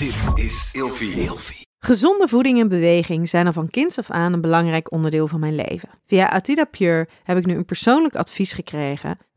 Dit is Ilfie. Gezonde voeding en beweging zijn al van kinds af aan een belangrijk onderdeel van mijn leven. Via Atida Pure heb ik nu een persoonlijk advies gekregen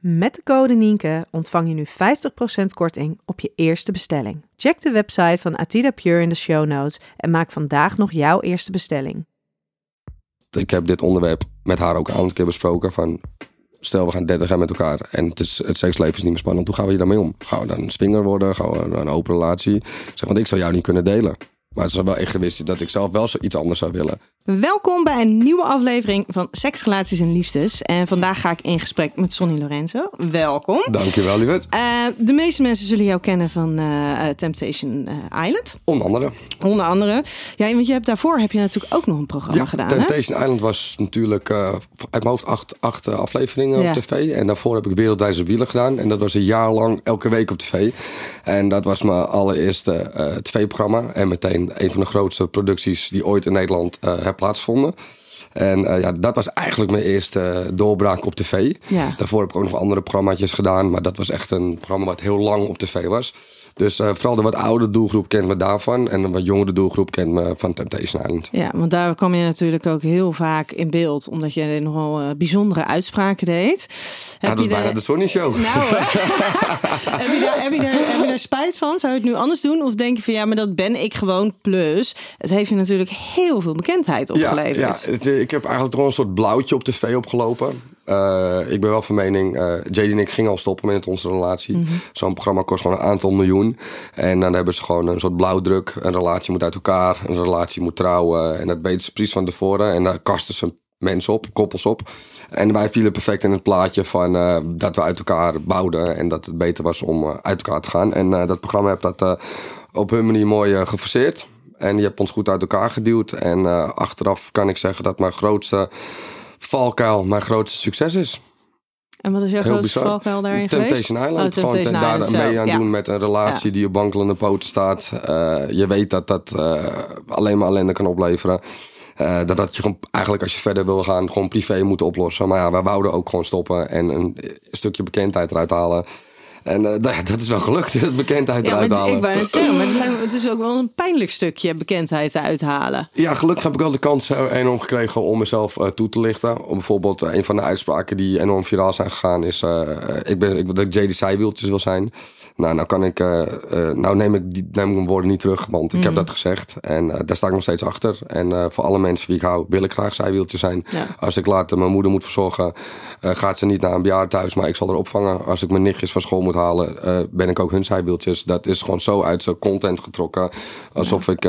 Met de code Nienke ontvang je nu 50% korting op je eerste bestelling. Check de website van Atida Pure in de show notes en maak vandaag nog jouw eerste bestelling. Ik heb dit onderwerp met haar ook een keer besproken. Van, stel we gaan 30 jaar met elkaar en het, is, het seksleven is niet meer spannend. Hoe gaan we hier daarmee om? Gaan we dan een swinger worden? Gaan we een open relatie? Zeg, want ik zou jou niet kunnen delen. Maar het is wel echt geweest dat ik zelf wel iets anders zou willen. Welkom bij een nieuwe aflevering van Seks, Relaties en Liefdes. En vandaag ga ik in gesprek met Sonny Lorenzo. Welkom. Dankjewel, lieverd. Uh, de meeste mensen zullen jou kennen van uh, Temptation Island. Onder andere. Onder andere. Ja, want je hebt daarvoor heb je natuurlijk ook nog een programma ja, gedaan. Temptation Island was natuurlijk uh, uit mijn hoofd acht, acht afleveringen ja. op tv. En daarvoor heb ik Wereldreizen Wielen gedaan. En dat was een jaar lang elke week op tv. En dat was mijn allereerste tv-programma. En meteen een van de grootste producties die ooit in Nederland heb plaatsgevonden. En uh, ja, dat was eigenlijk mijn eerste doorbraak op tv. Ja. Daarvoor heb ik ook nog andere programma's gedaan. Maar dat was echt een programma wat heel lang op tv was. Dus uh, vooral de wat oude doelgroep kent me daarvan. En een wat jongere doelgroep kent me van Temptation Island. Ja, want daar kwam je natuurlijk ook heel vaak in beeld. Omdat je nogal uh, bijzondere uitspraken deed. Ja, heb dat is bijna de Sonny Show. Nou, heb, je daar, heb, je daar, heb je daar spijt van? Zou je het nu anders doen? Of denk je van ja, maar dat ben ik gewoon. Plus, het heeft je natuurlijk heel veel bekendheid opgeleverd. Ja, ja het, ik heb eigenlijk gewoon een soort blauwtje op tv opgelopen. Uh, ik ben wel van mening, uh, JD en ik gingen al stoppen met onze relatie. Mm -hmm. Zo'n programma kost gewoon een aantal miljoen. En dan hebben ze gewoon een soort blauwdruk. Een relatie moet uit elkaar, een relatie moet trouwen. En dat weten ze precies van tevoren. En daar kasten ze mensen op, koppels op. En wij vielen perfect in het plaatje van uh, dat we uit elkaar bouwden. En dat het beter was om uit elkaar te gaan. En dat programma heeft dat op hun manier mooi geforceerd. En die heeft ons goed uit elkaar geduwd. En achteraf kan ik zeggen dat mijn grootste valkuil mijn grootste succes is. En wat is jouw grootste valkuil daarin Temptation geweest? Island. Oh, Gewoon Temptation daar Island mee zelf. aan doen met een relatie die op wankelende poten staat. Uh, je weet dat dat uh, alleen maar ellende kan opleveren. Uh, dat dat je gewoon eigenlijk als je verder wil gaan gewoon privé moet oplossen. Maar ja, wij wouden ook gewoon stoppen en een stukje bekendheid eruit halen. En uh, dat, dat is wel gelukt, het bekendheid Ja, eruit halen. ik wou net zeggen, maar het, het is ook wel een pijnlijk stukje bekendheid te uithalen. Ja, gelukkig heb ik wel de kans eh, enorm gekregen om mezelf eh, toe te lichten. Om bijvoorbeeld eh, een van de uitspraken die enorm viraal zijn gegaan is... eh, ik ben, ik dat ik JD Zijwieltjes wil zijn. Nou, nou kan ik... eh, eh, nou neem ik, die, neem ik mijn woorden niet terug, want ik heb dat gezegd. En eh, daar sta ik nog steeds achter. En voor alle mensen wie ik hou, wil ik graag zijwieltje zijn. Ja. Als ik later mijn moeder moet verzorgen, gaat ze niet naar een bejaardentehuis, maar ik zal haar opvangen. Als ik mijn nichtjes van school moet halen, ben ik ook hun zijwieltjes. Dat is gewoon zo uit zijn content getrokken. Alsof ik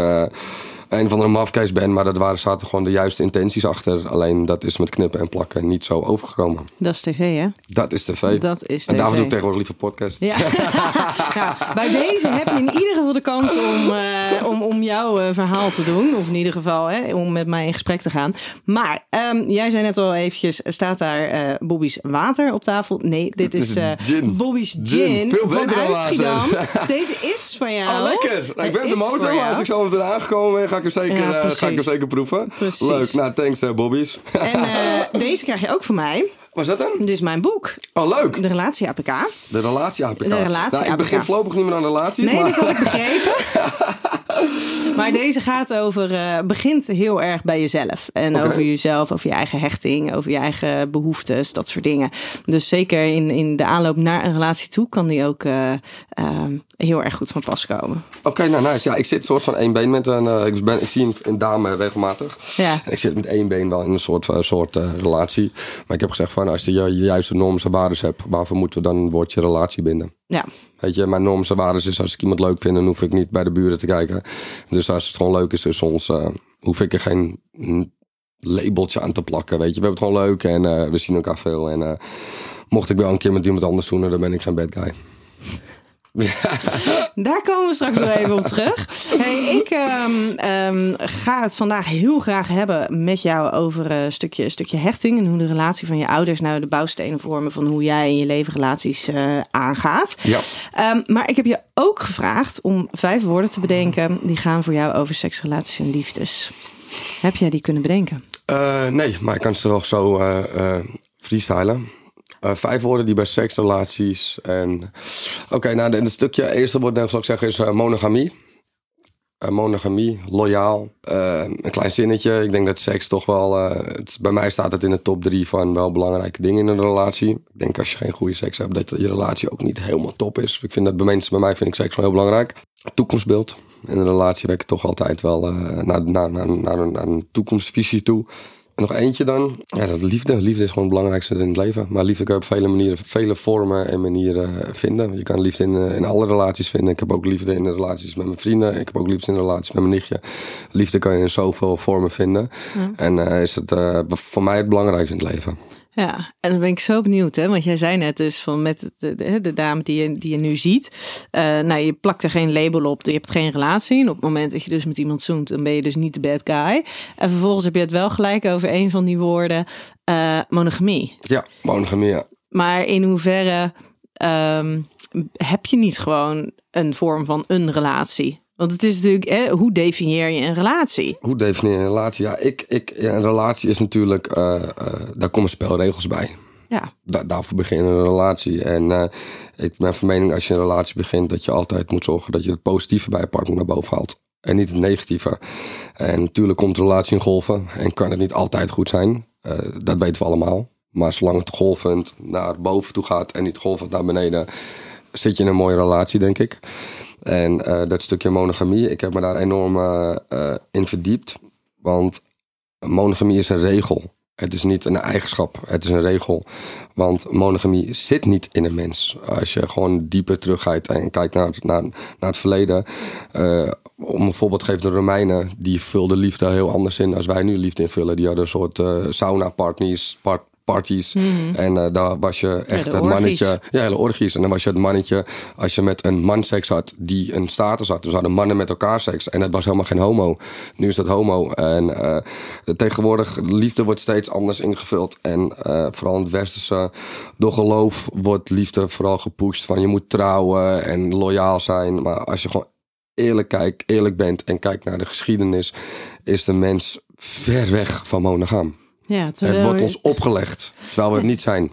een van de mafkees ben, maar dat waren, zaten gewoon de juiste intenties achter. Alleen dat is met knippen en plakken niet zo overgekomen. Dat is tv, hè? Dat is tv. Dat is En daarvoor tv. doe ik tegenwoordig liever podcast. Ja. nou, bij deze heb je in ieder geval de kans om, eh, om, om jouw eh, verhaal te doen. Of in ieder geval hè, om met mij in gesprek te gaan. Maar ehm, jij zei net al eventjes, staat daar eh Bobby's water op tafel? Nee, dit is gin. Bobby's Gin. gin, Veel beter. Schiedam. Dus deze is van jou. Oh, lekker. Nou, ik ben op de motor, als ik zo meteen aangekomen ben, ga ik hem zeker, Ja, eh, ga ik hem zeker proeven. Precies. Leuk. Nou, thanks eh, Bobby's. En eh, deze krijg je ook van mij. Wat is dat dan? Dit is mijn boek, Oh, leuk. de relatie APK. De relatie APK. De relatie nou, ik begin voorlopig niet meer aan relaties. Nee, maar... dat had ik begrepen. maar deze gaat over, eh, begint heel erg bij jezelf. En over jezelf, over je eigen hechting, over je eigen behoeftes, dat soort dingen. Dus zeker in, in de aanloop naar een relatie toe kan die ook eh, ehm, heel erg goed van pas komen. Oké, nou nice. Ja, ik zit soort van één been met een... eh, ik, ben, ik zie een, een dame regelmatig. Ja. En ik zit met één been wel in een soort, soort relatie. Maar ik heb gezegd van, als je je juiste normen en waarden hebt... waarvoor moeten we dan een woordje relatie binden? Ja, Weet je, mijn normen en waarden is als ik iemand leuk vind... dan hoef ik niet bij de buren te kijken. Dus als het gewoon leuk is tussen ons... eh, hoef ik er geen labeltje aan te plakken. Weet je, we hebben het gewoon leuk en eh, we zien elkaar veel. En eh, mocht ik wel een keer met iemand anders doen... dan ben ik geen bad guy. Daar komen we straks nog even op terug. Hey, ik ehm, ehm, ga het vandaag heel graag hebben met jou over een stukje, een stukje hechting. En hoe de relatie van je ouders nou de bouwstenen vormen van hoe jij in je leven relaties eh, aangaat. Ja. Ehm, maar ik heb je ook gevraagd om vijf woorden te bedenken die gaan voor jou over seks, relaties en liefdes. Heb jij die kunnen bedenken? Eh, nee, maar ik kan ze toch zo eh, eh, freestylen. Eh, vijf woorden die bij seks, relaties en... Oké, nou, het stukje, eerste woord denk ik, zal zeggen, is eh, monogamie. Eh, monogamie, loyaal. Een klein zinnetje. Ik denk dat seks toch wel... het, bij mij staat het in de top drie van wel belangrijke dingen in een relatie. Ik denk als je geen goede seks hebt, dat je relatie ook niet helemaal top is. Ik vind dat bij mensen, bij mij vind ik seks wel heel belangrijk. Toekomstbeeld. In een relatie werk ik toch altijd wel naar, naar, naar een toekomstvisie toe. Nog eentje dan. Ja, dat liefde. Liefde is gewoon het belangrijkste in het leven. Maar liefde kan je op vele manieren, vele vormen en manieren vinden. Je kan liefde in, eh, in alle relaties vinden. Ik heb ook liefde in de relaties met mijn vrienden. Ik heb ook liefde in de relaties met mijn nichtje. Liefde kan je in zoveel vormen vinden. En eh, is het eh, voor mij het belangrijkste in het leven. Ja, en dan ben ik zo benieuwd, hè? want jij zei net dus van met de, de, de dame die je, die je nu ziet. eh, nou, je plakt er geen label op, je hebt geen relatie. En op het moment dat je dus met iemand zoent, dan ben je dus niet de bad guy. En vervolgens heb je het wel gelijk over een van die woorden, eh, monogamie. Ja, monogamie. ja. Maar in hoeverre ehm, heb je niet gewoon een vorm van een relatie? Want het is natuurlijk, hè, hoe definieer je een relatie? Hoe definieer je een relatie? Ja, ik, ik, ja, een relatie is natuurlijk, eh, eh, daar komen spelregels bij. Ja, Da- daarvoor begin je een relatie. En eh, ik ben van mening als je een relatie begint, dat je altijd moet zorgen dat je het positieve bij je partner naar boven haalt. En niet het negatieve. En natuurlijk komt de relatie in golven en kan het niet altijd goed zijn. Dat weten we allemaal. Maar zolang het golvend naar boven toe gaat en niet golvend naar beneden, zit je in een mooie relatie, denk ik. En eh, dat stukje monogamie, ik heb me daar enorm eh, eh, in verdiept. Want monogamie is een regel. Het is niet een eigenschap, het is een regel. Want monogamie zit niet in een mens. Als je gewoon dieper teruggaat en kijkt naar het, naar, naar het verleden. om een voorbeeld te geven, de Romeinen, die vulden liefde heel anders in als wij nu liefde invullen. Die hadden een soort eh, sauna-parties, part, parties. En eh, daar was je echt Mhm. het mannetje. Ja, hele orgies. En dan was je het mannetje als je met een man seks had die een status had. Dus hadden mannen met elkaar seks. En het was helemaal geen homo. Nu is dat homo. En eh, tegenwoordig, liefde wordt steeds anders ingevuld. En eh, vooral in het westerse, door geloof wordt liefde vooral gepusht. Van je moet trouwen en loyaal zijn. Maar als je gewoon eerlijk kijkt, eerlijk bent en kijkt naar de geschiedenis, is de mens ver weg van monogaam. Ja Het wordt ons opgelegd, terwijl we het niet zijn.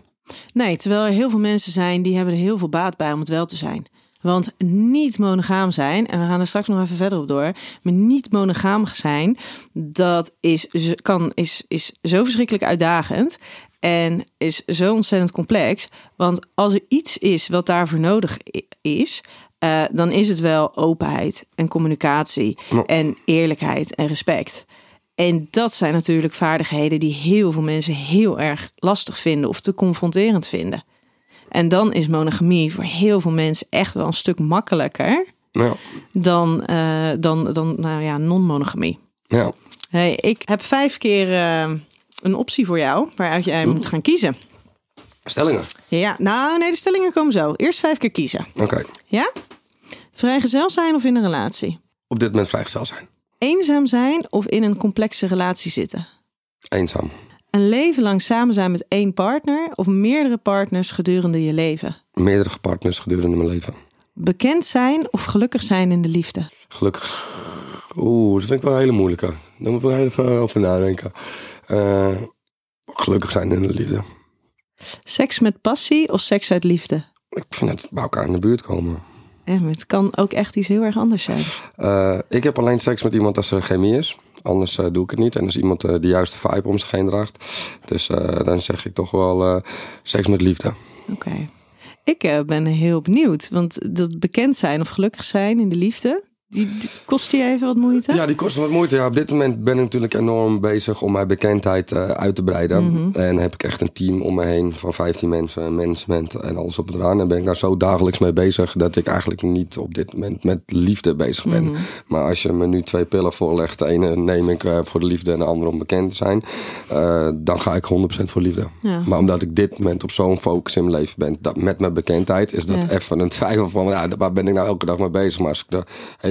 Nee, terwijl er heel veel mensen zijn die hebben er heel veel baat bij om het wel te zijn. Want niet monogaam zijn, en we gaan er straks nog even verder op door, maar niet monogaam zijn, dat is, zo- kan, is, is zo verschrikkelijk uitdagend en is zo ontzettend complex. Want als er iets is wat daarvoor nodig is, eh, dan is het wel openheid en communicatie en eerlijkheid en respect. En dat zijn natuurlijk vaardigheden die heel veel mensen heel erg lastig vinden of te confronterend vinden. En dan is monogamie voor heel veel mensen echt wel een stuk makkelijker Ja, dan, eh, dan, dan nou ja, non-monogamie. ja. Hey, ik heb vijf keer eh, een optie voor jou waaruit jij moet gaan kiezen. Stellingen. Ja, nou nee, de stellingen komen zo. Eerst vijf keer kiezen. Oké. Ja? Vrijgezel zijn of in een relatie? Op dit moment vrijgezel zijn. Eenzaam zijn of in een complexe relatie zitten? Eenzaam. Een leven lang samen zijn met één partner of meerdere partners gedurende je leven? Meerdere partners gedurende mijn leven. Bekend zijn of gelukkig zijn in de liefde? Gelukkig. Oeh, dat vind ik wel een hele moeilijke. Daar moet ik wel even over nadenken. Eh, gelukkig zijn in de liefde. Seks met passie of seks uit liefde? Ik vind het bij elkaar in de buurt komen. Ja, het kan ook echt iets heel erg anders zijn. Eh, ik heb alleen seks met iemand als er chemie is. Anders eh, doe ik het niet. En als iemand eh, de juiste vibe om zich heen draagt. Dus dan zeg ik toch wel seks met liefde. Oké. Ik ben heel benieuwd, want dat bekend zijn of gelukkig zijn in de liefde, Die, die kost die even wat moeite? Ja, die kosten wat moeite. Ja, op dit moment ben ik natuurlijk enorm bezig om mijn bekendheid eh, uit te breiden. Mhm. En heb ik echt een team om me heen van 15 mensen, management en alles op het eraan. En ben ik daar zo dagelijks mee bezig dat ik eigenlijk niet op dit moment met liefde bezig ben. Mhm. Maar als je me nu twee pillen voorlegt, de ene neem ik eh, voor de liefde en de andere om bekend te zijn, eh, dan ga ik 100% voor liefde. Ja. Maar omdat ik dit moment op zo'n focus in mijn leven ben, dat met mijn bekendheid, is dat Ja. even een twijfel van, ja, waar ben ik nou elke dag mee bezig? Maar als ik de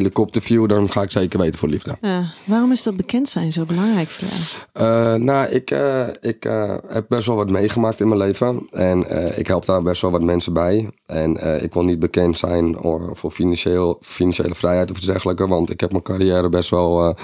helikopterview, dan ga ik zeker weten voor liefde. Ja. Waarom is dat bekend zijn zo belangrijk voor jou? Eh, nou, ik, eh, ik eh, heb best wel wat meegemaakt in mijn leven. En ik help daar best wel wat mensen bij. En ik wil niet bekend zijn or- voor financieel, financiële vrijheid of iets dergelijks. Want ik heb mijn carrière best wel...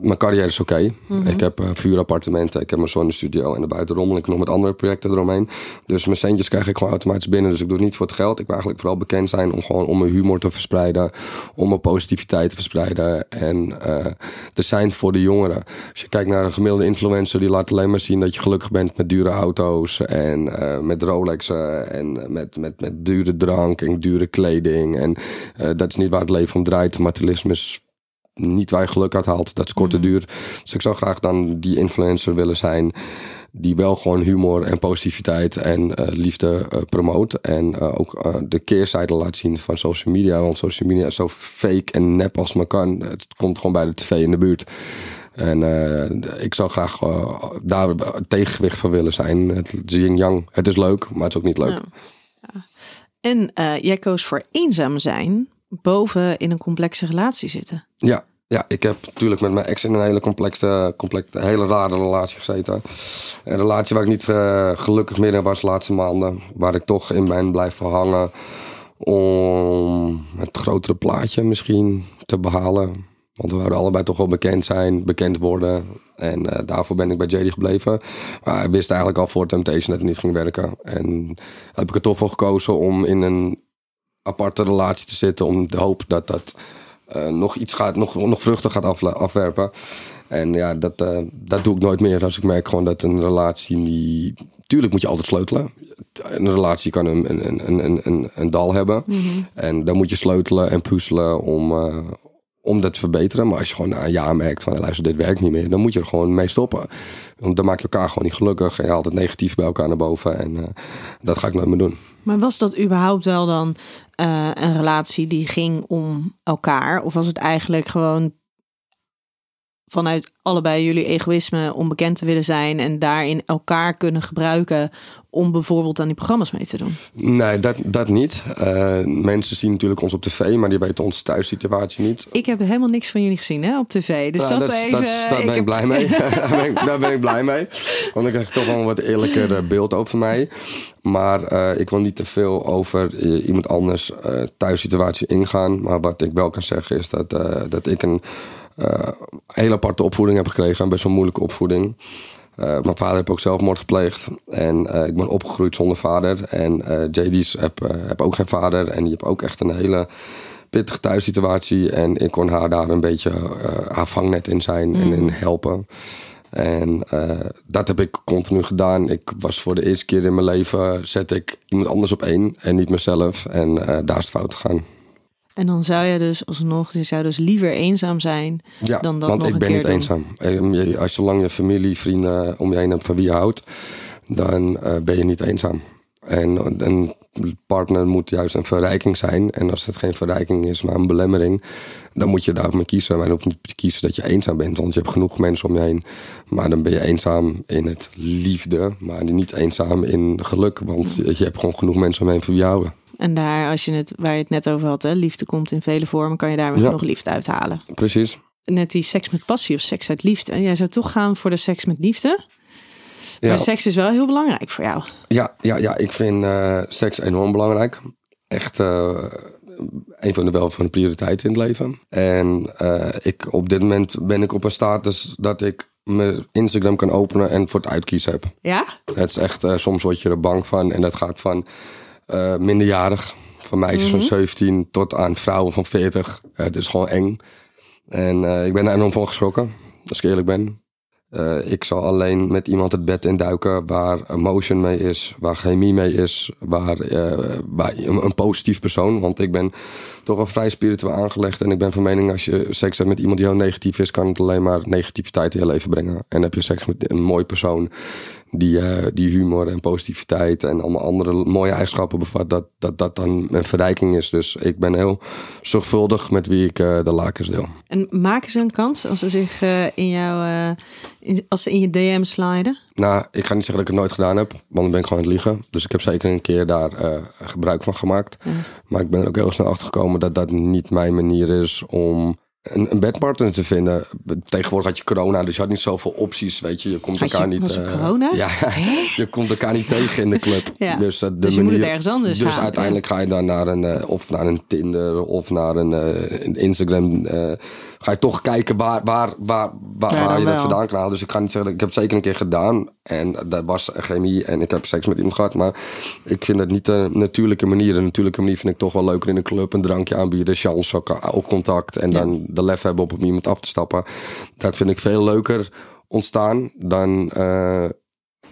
mijn carrière is oké. Ik heb eh, vuurappartementen, ik heb mijn zonnestudio en daarbuiten rommel ik nog met andere projecten eromheen. Dus mijn centjes krijg ik gewoon automatisch binnen. Dus ik doe het niet voor het geld. Ik wil eigenlijk vooral bekend zijn om gewoon om mijn humor te verspreiden, om mijn positiviteit te verspreiden. En eh er zijn voor de jongeren. Als je kijkt naar een gemiddelde influencer, die laat alleen maar zien dat je gelukkig bent met dure auto's en eh, met Rolexen en met, met, met dure drank en dure kleding. En dat is niet waar het leven om draait. Materialisme is niet waar je geluk uit haalt. Dat is korte duur. Dus ik zou graag dan die influencer willen zijn. Die wel gewoon humor en positiviteit en eh, liefde eh, promoot. En eh, ook de keerzijde laat zien van social media. Want social media is zo fake en nep als maar kan. Het komt gewoon bij de tv in de buurt. En ik zou graag daar tegengewicht van willen zijn. Het yin-yang. Het is leuk, maar het is ook niet leuk. Ja. Ja. En jij koos voor eenzaam zijn boven in een complexe relatie zitten. Ja, ja, ik heb natuurlijk met mijn ex in een hele complexe, complexe hele rare relatie gezeten. Een relatie waar ik niet eh, gelukkig meer in was de laatste maanden. Waar ik toch in ben blijven hangen om het grotere plaatje misschien te behalen. Want we wouden allebei toch wel bekend zijn, bekend worden. En eh, daarvoor ben ik bij JD gebleven. Maar hij wist eigenlijk al voor Temptation dat het niet ging werken. En heb ik er toch voor gekozen om in een aparte relatie te zitten. Om de hoop dat dat eh, nog iets gaat, nog, nog vruchten gaat afwerpen. En ja, dat, eh, dat doe ik nooit meer. Als ik merk gewoon dat een relatie niet. Tuurlijk moet je altijd sleutelen. Een relatie kan een, een, een, een, een, een dal hebben. En dan moet je sleutelen en puzzelen om, eh, om dat te verbeteren. Maar als je gewoon na een jaar merkt van luister, dit werkt niet meer, dan moet je er gewoon mee stoppen. Want dan maak je elkaar gewoon niet gelukkig. En je haalt het negatief bij elkaar naar boven. En eh, dat ga ik nooit meer doen. Maar was dat überhaupt wel dan eh, een relatie die ging om elkaar? Of was het eigenlijk gewoon vanuit allebei jullie egoïsme om bekend te willen zijn en daarin elkaar kunnen gebruiken om bijvoorbeeld aan die programma's mee te doen? Nee, dat, dat niet. Eh, mensen zien natuurlijk ons op tv, maar die weten onze thuissituatie niet. Ik heb helemaal niks van jullie gezien hè, op tv. Dus Nou, dat, even. is- daar ben ik, blij mee. daar, ben ik, daar ben ik blij mee. Want ik krijg toch wel een wat eerlijker eh, beeld over mij. Maar eh, ik wil niet te veel over iemand anders thuissituatie ingaan. Maar wat ik wel kan zeggen is dat, dat ik een eh, hele aparte opvoeding heb gekregen. Een best wel moeilijke opvoeding. Eh, mijn vader heeft ook zelfmoord gepleegd. En eh, ik ben opgegroeid zonder vader. En JD's heb, heb ook geen vader. En die heb ook echt een hele pittige thuissituatie. En ik kon haar daar een beetje haar vangnet in zijn en in helpen. En dat heb ik continu gedaan. Ik was voor de eerste keer in mijn leven... zet ik iemand anders op één en niet mezelf. En daar is het fout gegaan. En dan zou je dus alsnog, je zou dus liever eenzaam zijn Ja, dan dat want nog ik een ben keer niet eenzaam. Eh, je- Als zolang je familie, vrienden om je heen hebt van wie je houdt... dan eh, ben je niet eenzaam. En een partner moet juist een verrijking zijn. En als het geen verrijking is, maar een belemmering... dan moet je daarvoor kiezen. Maar je niet te kiezen dat je eenzaam bent. Want je hebt genoeg mensen om je heen. Maar dan ben je eenzaam in het liefde. Maar niet eenzaam in geluk. Want je je hebt gewoon genoeg mensen om je heen van wie je houden. En daar, als je het, waar je het net over had, hè, liefde komt in vele vormen, kan je daar weer Ja. nog liefde uithalen. Precies. Net die seks met passie of seks uit liefde. En jij zou toch gaan voor de seks met liefde. Ja. Maar seks is wel heel belangrijk voor jou. Ja, ja, ja ik vind eh, seks enorm belangrijk. Echt eh, een van de wel van de prioriteiten in het leven. En eh, ik, op dit moment ben ik op een status dat ik mijn Instagram kan openen en voor het uitkiezen heb. Ja? Het is echt, soms word je er bang van. En dat gaat van eh, minderjarig, van meisjes van 17 tot aan vrouwen van 40. het is gewoon eng. En eh, ik ben daar enorm van geschrokken, als ik eerlijk ben. Eh, ik zal alleen met iemand het bed induiken waar emotion mee is, waar chemie mee is, waar, eh, waar een, een positief persoon. Want ik ben toch wel vrij spiritueel aangelegd. En ik ben van mening, als je seks hebt met iemand die heel negatief is, kan het alleen maar negativiteit in je leven brengen. En heb je seks met een mooi persoon die, eh, die humor en positiviteit en allemaal andere mooie eigenschappen bevat, dat dat, dat dan een verrijking is. Dus ik ben heel zorgvuldig met wie ik eh, de lakens deel. En maken ze een kans als ze zich eh, in jouw, in, als ze in je DM sliden? Nou, ik ga niet zeggen dat ik het nooit gedaan heb, want dan ben ik gewoon aan het liegen. Dus ik heb zeker een keer daar gebruik van gemaakt. Maar ik ben er ook heel snel achter gekomen dat dat niet mijn manier is om een, een bedpartner te vinden. Tegenwoordig had je corona, dus je had niet zoveel opties. Weet je, je komt had elkaar je, niet. Uh, corona? Ja, je komt elkaar niet tegen in de club. Ja. Dus, uh, de dus je manier, moet het ergens anders Dus uiteindelijk ga je dan naar een, uh, of naar een Tinder of naar een, een Instagram. Ga je toch kijken waar, waar, waar, waar, Ja, waar je dat vandaan kan halen. Dus ik ga niet zeggen, ik heb het zeker een keer gedaan. En dat was chemie en ik heb seks met iemand gehad. Maar ik vind dat niet de natuurlijke manier. De natuurlijke manier vind ik toch wel leuker in een club. Een drankje aanbieden, chance, ook, contact. En dan de lef hebben op iemand af te stappen. Dat vind ik veel leuker ontstaan dan... eh,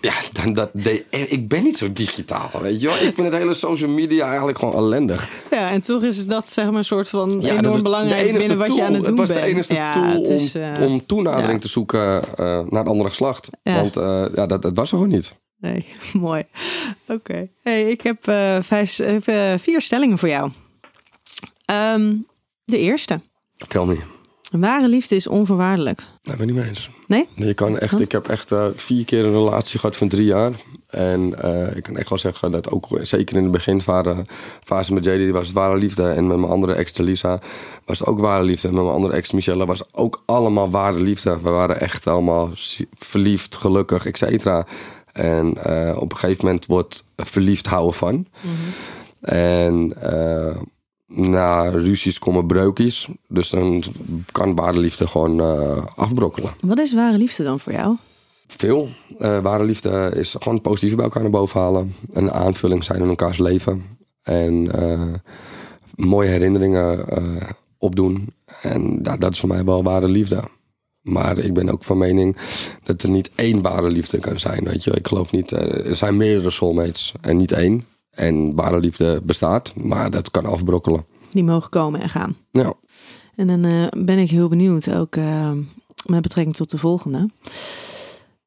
ja, dan dat de, ik ben niet zo digitaal, weet je wel. Ik vind het hele social media eigenlijk gewoon ellendig. Ja, en toch is dat zeg maar een soort van Ja, enorm belangrijk binnen wat je aan het doen Het was bent. de enige ja, tool is, om, eh, om toenadering ja. te zoeken eh, naar het andere geslacht. Want eh, ja, dat, dat was er gewoon niet. Nee, mooi. Oké. Hey, ik heb vijf, vier stellingen voor jou. Ehm, de eerste. Tel me. Ware liefde is onvoorwaardelijk. Daar ben ik niet mee eens. Nee? Nee, je kan echt, Want? ik heb echt eh, vier keer een relatie gehad van drie jaar. En eh, ik kan echt wel zeggen dat ook zeker in de beginfase fase met JD was het ware liefde. En met mijn andere ex Lisa was het ook ware liefde. En met mijn andere ex Michelle was het ook allemaal ware liefde. We waren echt allemaal verliefd, gelukkig, et cetera. En eh, op een gegeven moment wordt verliefd houden van. En eh, na ruzies komen breukjes. Dus dan kan ware liefde gewoon eh, afbrokkelen. Wat is ware liefde dan voor jou? Veel. Eh ware liefde is gewoon het positieve bij elkaar naar boven halen. Een aanvulling zijn in elkaars leven. En eh, mooie herinneringen opdoen. En ja, dat is voor mij wel ware liefde. Maar ik ben ook van mening dat er niet één ware liefde kan zijn. Weet je? Ik geloof niet, er zijn meerdere soulmates en niet één. En ware liefde bestaat, maar dat kan afbrokkelen. Die mogen komen en gaan. Ja. En dan eh, ben ik heel benieuwd, ook eh, met betrekking tot de volgende.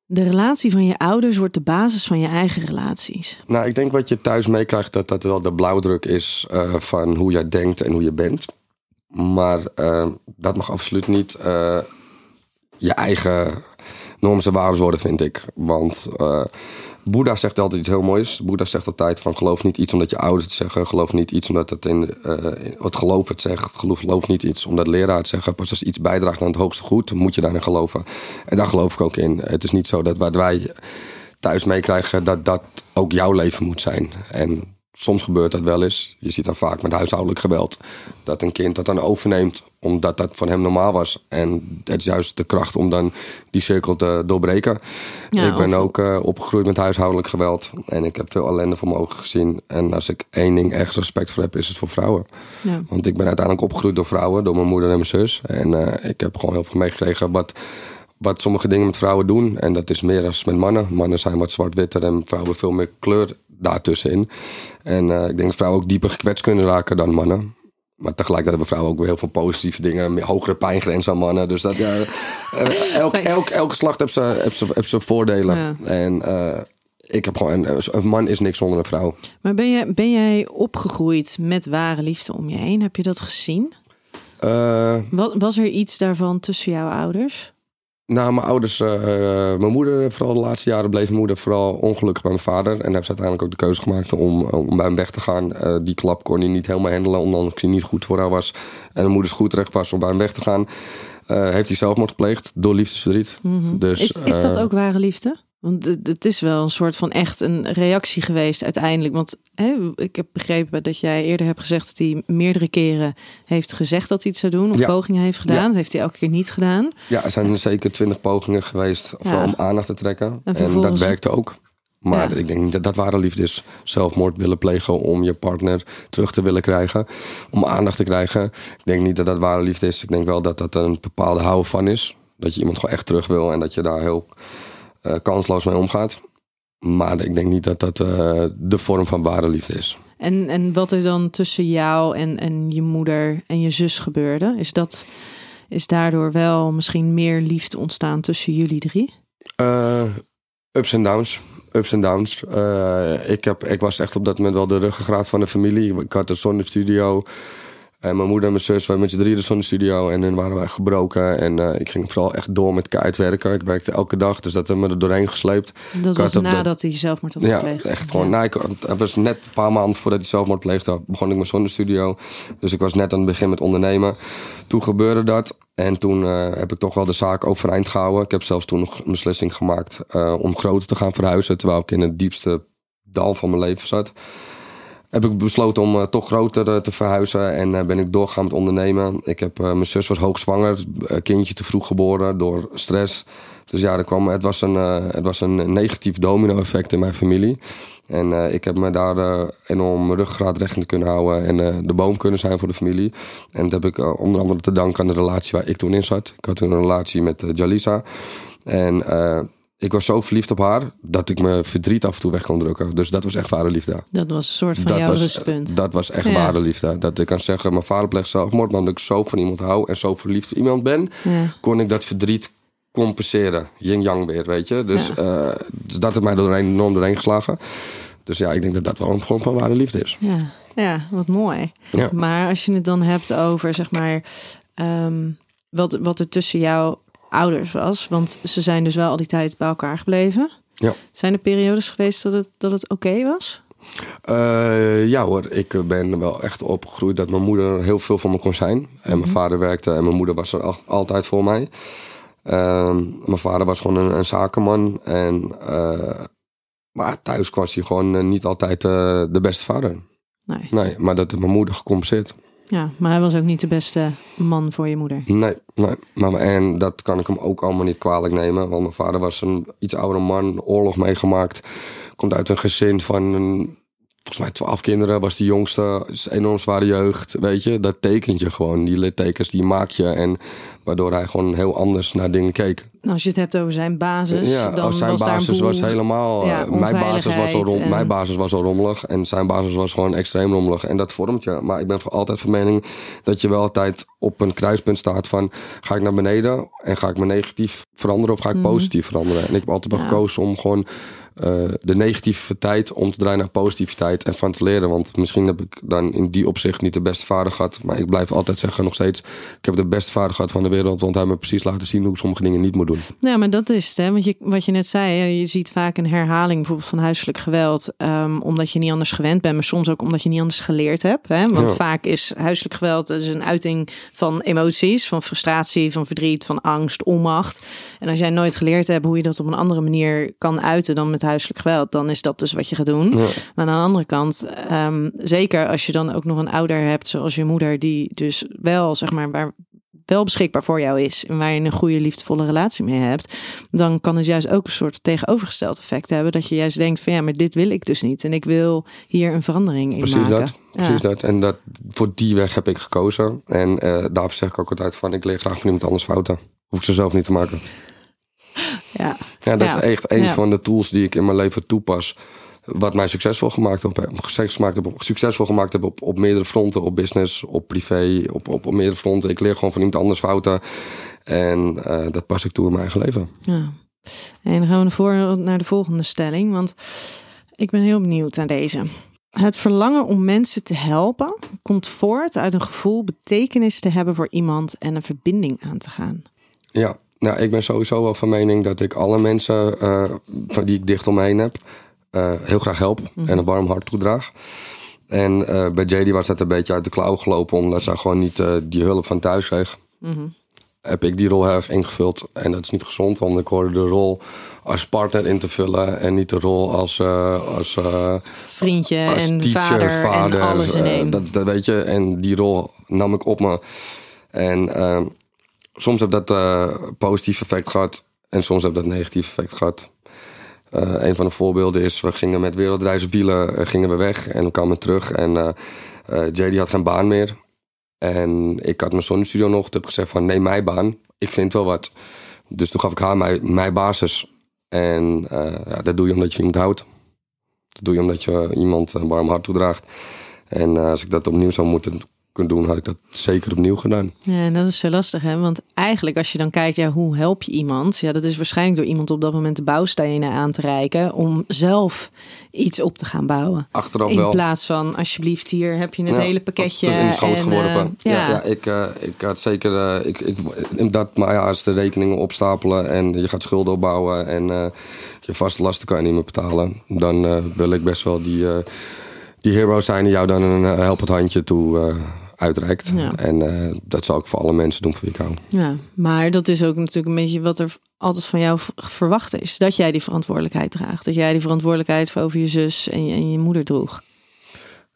De relatie van je ouders wordt de basis van je eigen relaties. Nou, ik denk wat je thuis meekrijgt, dat dat wel de blauwdruk is eh, van hoe jij denkt en hoe je bent. Maar dat mag absoluut niet je eigen normen en waarden worden, vind ik. Want Boeddha zegt altijd iets heel moois. Boeddha zegt altijd van geloof niet iets omdat je ouders het zeggen. Geloof niet iets omdat het in, eh, het geloof het zegt. Geloof, geloof niet iets omdat leraar het zeggen. Pas als iets bijdraagt aan het hoogste goed, moet je daarin geloven. En daar geloof ik ook in. Het is niet zo dat wat wij thuis meekrijgen, dat dat ook jouw leven moet zijn. En soms gebeurt dat wel eens. Je ziet dan vaak met huishoudelijk geweld dat een kind dat dan overneemt omdat dat van hem normaal was. En het is juist de kracht om dan die cirkel te doorbreken. Ja, ik ben of- ook eh, opgegroeid met huishoudelijk geweld. En ik heb veel ellende voor mijn ogen gezien. En als ik één ding echt respect voor heb, is het voor vrouwen. Ja. Want ik ben uiteindelijk opgegroeid door vrouwen, door mijn moeder en mijn zus. En eh, ik heb gewoon heel veel meegekregen wat, wat sommige dingen met vrouwen doen. En dat is meer dan met mannen. Mannen zijn wat zwart-witter en vrouwen veel meer kleur daartussenin. En eh, ik denk dat vrouwen ook dieper gekwetst kunnen raken dan mannen. Maar tegelijkertijd hebben vrouwen ook weer heel veel positieve dingen. Hogere pijngrens dan mannen. Dus dat, ja, eh, elk, elk, elk geslacht heeft zijn heeft zijn- heeft zijn voordelen. Ja. En eh, ik heb gewoon... Een man is niks zonder een vrouw. Maar ben, je, ben jij opgegroeid met ware liefde om je heen? Heb je dat gezien? Wat, was er iets daarvan tussen jouw ouders? Nou, mijn ouders, eh, mijn moeder, vooral de laatste jaren bleef mijn moeder vooral ongelukkig bij mijn vader. En heeft ze uiteindelijk ook de keuze gemaakt om, om bij hem weg te gaan. Eh, die klap kon hij niet helemaal handelen, omdat hij niet goed voor haar was. En mijn moeder goed terecht was om bij hem weg te gaan. Eh, heeft hij zelfmoord gepleegd door liefdesverdriet. Dus, is, is dat ook ware liefde? Want het, is wel een soort van echt een reactie geweest uiteindelijk. Want hè, ik heb begrepen dat jij eerder hebt gezegd dat hij meerdere keren heeft gezegd dat hij iets zou doen. Of Ja. pogingen heeft gedaan. Ja. Dat heeft hij elke keer niet gedaan. Ja, er zijn zeker twintig pogingen geweest om aandacht te trekken. En, dat werkte ook. Maar Ja. ik denk niet dat dat ware liefde is. Zelfmoord willen plegen om je partner terug te willen krijgen. Om aandacht te krijgen. Ik denk niet dat dat ware liefde is. Ik denk wel dat dat een bepaalde hou van is. Dat je iemand gewoon echt terug wil en dat je daar heel kansloos mee omgaat. Maar ik denk niet dat dat uh, de vorm van ware liefde is. En, en wat er dan tussen jou en, en je moeder en je zus gebeurde, is dat is daardoor wel misschien meer liefde ontstaan tussen jullie drie? Uh, ups en downs. Ups en downs. Uh, ik, heb, ik was echt op dat moment wel de ruggengraat van de familie. Ik had een zonnestudio. En mijn moeder en mijn zus waren met z'n drieën de studio. En dan waren wij gebroken. En uh, ik ging vooral echt door met keihard werken. Ik werkte elke dag, dus dat hebben me er doorheen gesleept. Dat was nadat dat... hij zelfmoord had gepleegd? Ja, echt gewoon. Ja. Nou, ik, het was net een paar maanden voordat hij zelfmoord pleegde. begon ik mijn zonnestudio. Dus ik was net aan het begin met ondernemen. Toen gebeurde dat. En toen uh, heb ik toch wel de zaak overeind gehouden. Ik heb zelfs toen nog een beslissing gemaakt uh, om groter te gaan verhuizen. Terwijl ik in het diepste dal van mijn leven zat heb ik besloten om uh, toch groter uh, te verhuizen en uh, ben ik doorgaan met ondernemen. Ik heb, mijn zus was hoogzwanger, kindje te vroeg geboren door stress. Dus ja, kwam, het, was een, het was een negatief domino-effect in mijn familie. En ik heb me daar enorm mijn ruggraat recht in kunnen houden en de boom kunnen zijn voor de familie. En dat heb ik onder andere te danken aan de relatie waar ik toen in zat. Ik had toen een relatie met Jalisa. En ik was zo verliefd op haar dat ik me verdriet af en toe weg kon drukken. Dus dat was echt ware liefde. Dat was een soort van jouw rustpunt. Dat was echt ja. ware liefde. Dat ik kan zeggen, mijn vader pleegt zelfmoord, maar omdat ik zo van iemand hou en zo verliefd op iemand ben, ja. kon ik dat verdriet compenseren. Yin-yang weer, weet je. Dus, ja. uh, dus dat heeft mij doorheen, enorm doorheen geslagen. Dus ja, ik denk dat dat wel een vorm van ware liefde is. Ja, ja wat mooi. Maar als je het dan hebt over, zeg maar, um, wat, wat er tussen jou ouders was. Want ze zijn dus wel al die tijd bij elkaar gebleven. Ja. Zijn er periodes geweest dat het, dat het oké was? Uh, ja hoor, ik ben wel echt opgegroeid dat mijn moeder heel veel voor me kon zijn. En mijn mhm. vader werkte en mijn moeder was er altijd voor mij. Uh, mijn vader was gewoon een, een zakenman. En, uh, maar thuis was hij gewoon niet altijd de beste vader. Nee. nee, maar dat heeft mijn moeder gecompenseerd. Ja, maar hij was ook niet de beste man voor je moeder. Nee, nee. Maar, en dat kan ik hem ook allemaal niet kwalijk nemen. Want mijn vader was een iets oudere man, oorlog meegemaakt. Komt uit een gezin van een volgens mij twaalf kinderen, was de jongste. Is enorm zware jeugd, weet je. Dat tekent je gewoon. Die littekens, die maak je. En waardoor hij gewoon heel anders naar dingen keek. Nou, als je het hebt over zijn basis, ja, dan zijn was basis was helemaal... Ja, uh, mijn, basis was al rom, en... mijn basis was al rommelig. En zijn basis was gewoon extreem rommelig. En dat vormt je. Maar ik ben voor altijd van mening dat je wel altijd op een kruispunt staat van... ga ik naar beneden en ga ik me negatief veranderen of ga ik mm. positief veranderen? En ik heb altijd wel ja. gekozen om gewoon uh, de negativiteit om te draaien naar positiviteit en van te leren. Want misschien heb ik dan in die opzicht niet de beste vader gehad. Maar ik blijf altijd zeggen nog steeds, ik heb de beste vader gehad van de wereld. Want hij me precies laten zien hoe ik sommige dingen niet moet doen. Ja, maar dat is het. Hè? Want je, wat je net zei, je ziet vaak een herhaling bijvoorbeeld van huiselijk geweld. Um, omdat je niet anders gewend bent. Maar soms ook omdat je niet anders geleerd hebt. Hè? Want ja. vaak is huiselijk geweld dus een uiting van emoties. Van frustratie, van verdriet, van angst, onmacht. En als jij nooit geleerd hebt hoe je dat op een andere manier kan uiten dan met huiselijk geweld, dan is dat dus wat je gaat doen. Ja. Maar aan de andere kant, um, zeker als je dan ook nog een ouder hebt, zoals je moeder, die dus wel, zeg maar, waar wel beschikbaar voor jou is en waar je een goede liefdevolle relatie mee hebt, dan kan het juist ook een soort tegenovergesteld effect hebben dat je juist denkt van ja, maar dit wil ik dus niet en ik wil hier een verandering in precies maken. Dat, precies dat. En dat voor die weg heb ik gekozen en uh, daarvoor zeg ik ook altijd van ik leer graag van iemand anders fouten. Hoef ik ze zelf niet te maken. Ja, ja dat ja. is echt een ja. van de tools die ik in mijn leven toepas. Wat mij succesvol gemaakt heb, gemaakt heb, succesvol gemaakt heb op, op meerdere fronten. Op business, op privé, op, op, op meerdere fronten. Ik leer gewoon van iemand anders fouten. En uh, dat pas ik toe in mijn eigen leven. Ja. En dan gaan we voor, naar de volgende stelling. Want ik ben heel benieuwd naar deze. Het verlangen om mensen te helpen komt voort uit een gevoel betekenis te hebben voor iemand en een verbinding aan te gaan. Ja, nou, ik ben sowieso wel van mening dat ik alle mensen uh, die ik dicht om me heen heb, uh, heel graag help mm -hmm. en een warm hart toedraag. En uh, bij JD was dat een beetje uit de klauw gelopen, omdat zij gewoon niet die hulp van thuis kreeg. Mm -hmm. Heb ik die rol heel erg ingevuld. En dat is niet gezond, want ik hoorde de rol als partner in te vullen en niet de rol als, als vriendje als en teacher, vader, vader, en alles in één. Dat, dat, weet je, en die rol nam ik op me. En ehm, soms heb dat uh, positief effect gehad en soms heb dat negatief effect gehad. Uh, een van de voorbeelden is, we gingen met wereldreizen uh, gingen we weg en we kwamen terug. En JD had geen baan meer. En ik had mijn zonnestudio nog, toen heb ik gezegd van neem mijn baan, ik vind wel wat. Dus toen gaf ik haar mijn, mijn basis. En eh, ja, dat doe je omdat je iemand houdt. Dat doe je omdat je iemand een warm hart toedraagt. En eh, als ik dat opnieuw zou moeten kunnen doen, had ik dat zeker opnieuw gedaan. Ja, en dat is zo lastig, hè? Want eigenlijk, als je dan kijkt, ja, hoe help je iemand? Ja, dat is waarschijnlijk door iemand op dat moment de bouwstenen aan te reiken om zelf iets op te gaan bouwen. Achteraf In wel. plaats van, alsjeblieft, hier heb je het Ja, hele pakketje. In schoot en, geworpen. eh, ja. Ja, ik, eh, ik had zeker... eh, ik, ik, dat, maar ja, als de rekeningen opstapelen en je gaat schulden opbouwen... en je vaste lasten kan je niet meer betalen... dan wil ik best wel die, die hero zijn die jou dan een helpend handje toe uitreikt. Ja. En eh, dat zal ik voor alle mensen doen voor wie ik hou. Ja, maar dat is ook natuurlijk een beetje wat er altijd van jou verwacht is. Dat jij die verantwoordelijkheid draagt. Dat jij die verantwoordelijkheid voor over je zus en je, en je moeder droeg.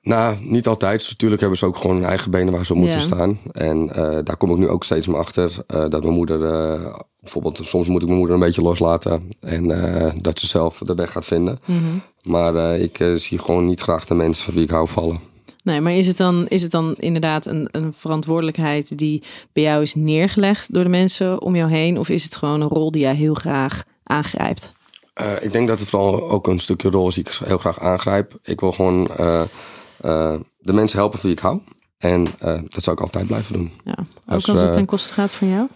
Nou, niet altijd. Natuurlijk hebben ze ook gewoon hun eigen benen waar ze op moeten Ja. staan. En eh, daar kom ik nu ook steeds meer achter. eh, dat mijn moeder, bijvoorbeeld, soms moet ik mijn moeder een beetje loslaten. En dat ze zelf de weg gaat vinden. Maar eh, ik zie gewoon niet graag de mensen van wie ik hou vallen. Nee, maar is het dan, is het dan inderdaad een, een verantwoordelijkheid die bij jou is neergelegd door de mensen om jou heen? Of is het gewoon een rol die jij heel graag aangrijpt? Eh, ik denk dat het vooral ook een stukje rol is die ik heel graag aangrijp. Ik wil gewoon eh, eh, de mensen helpen van wie ik hou. En dat zou ik altijd blijven doen. Ja. Ook Als, als, het ten koste gaat van jou?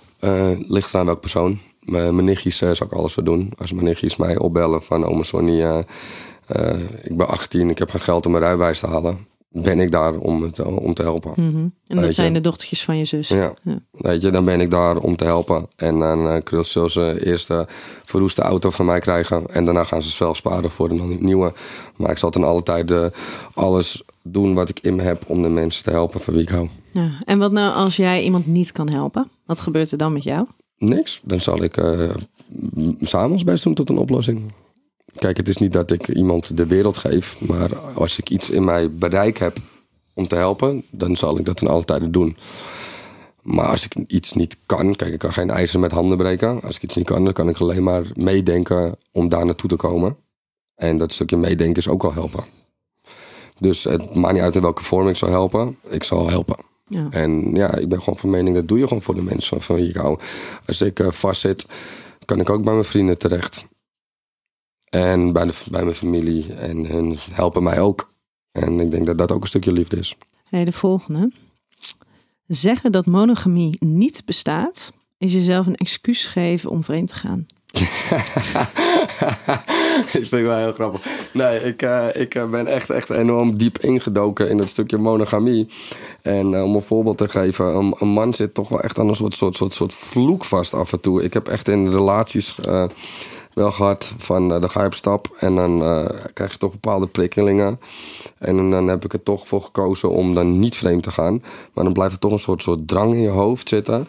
Ligt eraan welke persoon. Mijn mijn nichtjes zou ik alles voor doen. Als mijn nichtjes mij opbellen van oma Sonny, ik ben 18, ik heb geen geld om mijn rijbewijs te halen. Ben ik daar om, het, om te helpen. Mhm. En dat je. zijn de dochtertjes van je zus. Ja. Ja. Weet je, dan ben ik daar om te helpen. En dan uh, kunnen ze ze eerst een verroeste auto van mij krijgen. En daarna gaan ze zelf sparen voor een nieuwe. Maar ik zal ten alle tijde alles doen wat ik in me heb om de mensen te helpen van wie ik hou. Ja. En wat nou als jij iemand niet kan helpen? Wat gebeurt er dan met jou? Niks. Dan zal ik uh, samen ons best doen tot een oplossing. Kijk, het is niet dat ik iemand de wereld geef. Maar als ik iets in mij bereik heb om te helpen, dan zal ik dat in alle tijden doen. Maar als ik iets niet kan, kijk, ik kan geen ijzer met handen breken. Als ik iets niet kan, dan kan ik alleen maar meedenken om daar naartoe te komen. En dat stukje meedenken is ook al helpen. Dus het maakt niet uit in welke vorm ik zal helpen. Ik zal helpen. Ja. En ja, ik ben gewoon van mening, dat doe je gewoon voor de mensen van, van wie ik hou. Als ik uh, vastzit, kan ik ook bij mijn vrienden terecht. En bij, de, bij mijn familie. En hun helpen mij ook. En ik denk dat dat ook een stukje liefde is. Hey, de volgende. Zeggen dat monogamie niet bestaat, is jezelf een excuus geven om vreemd te gaan. ik vind het wel heel grappig. Nee, ik, uh, ik ben echt, echt enorm diep ingedoken in het stukje monogamie. En uh, om een voorbeeld te geven, een, een, man zit toch wel echt aan een soort, soort, soort, soort vloek vast af en toe. Ik heb echt in relaties wel gehad van dan ga je op stap en dan krijg je toch bepaalde prikkelingen. En dan heb ik er toch voor gekozen om dan niet vreemd te gaan. Maar dan blijft er toch een soort, soort drang in je hoofd zitten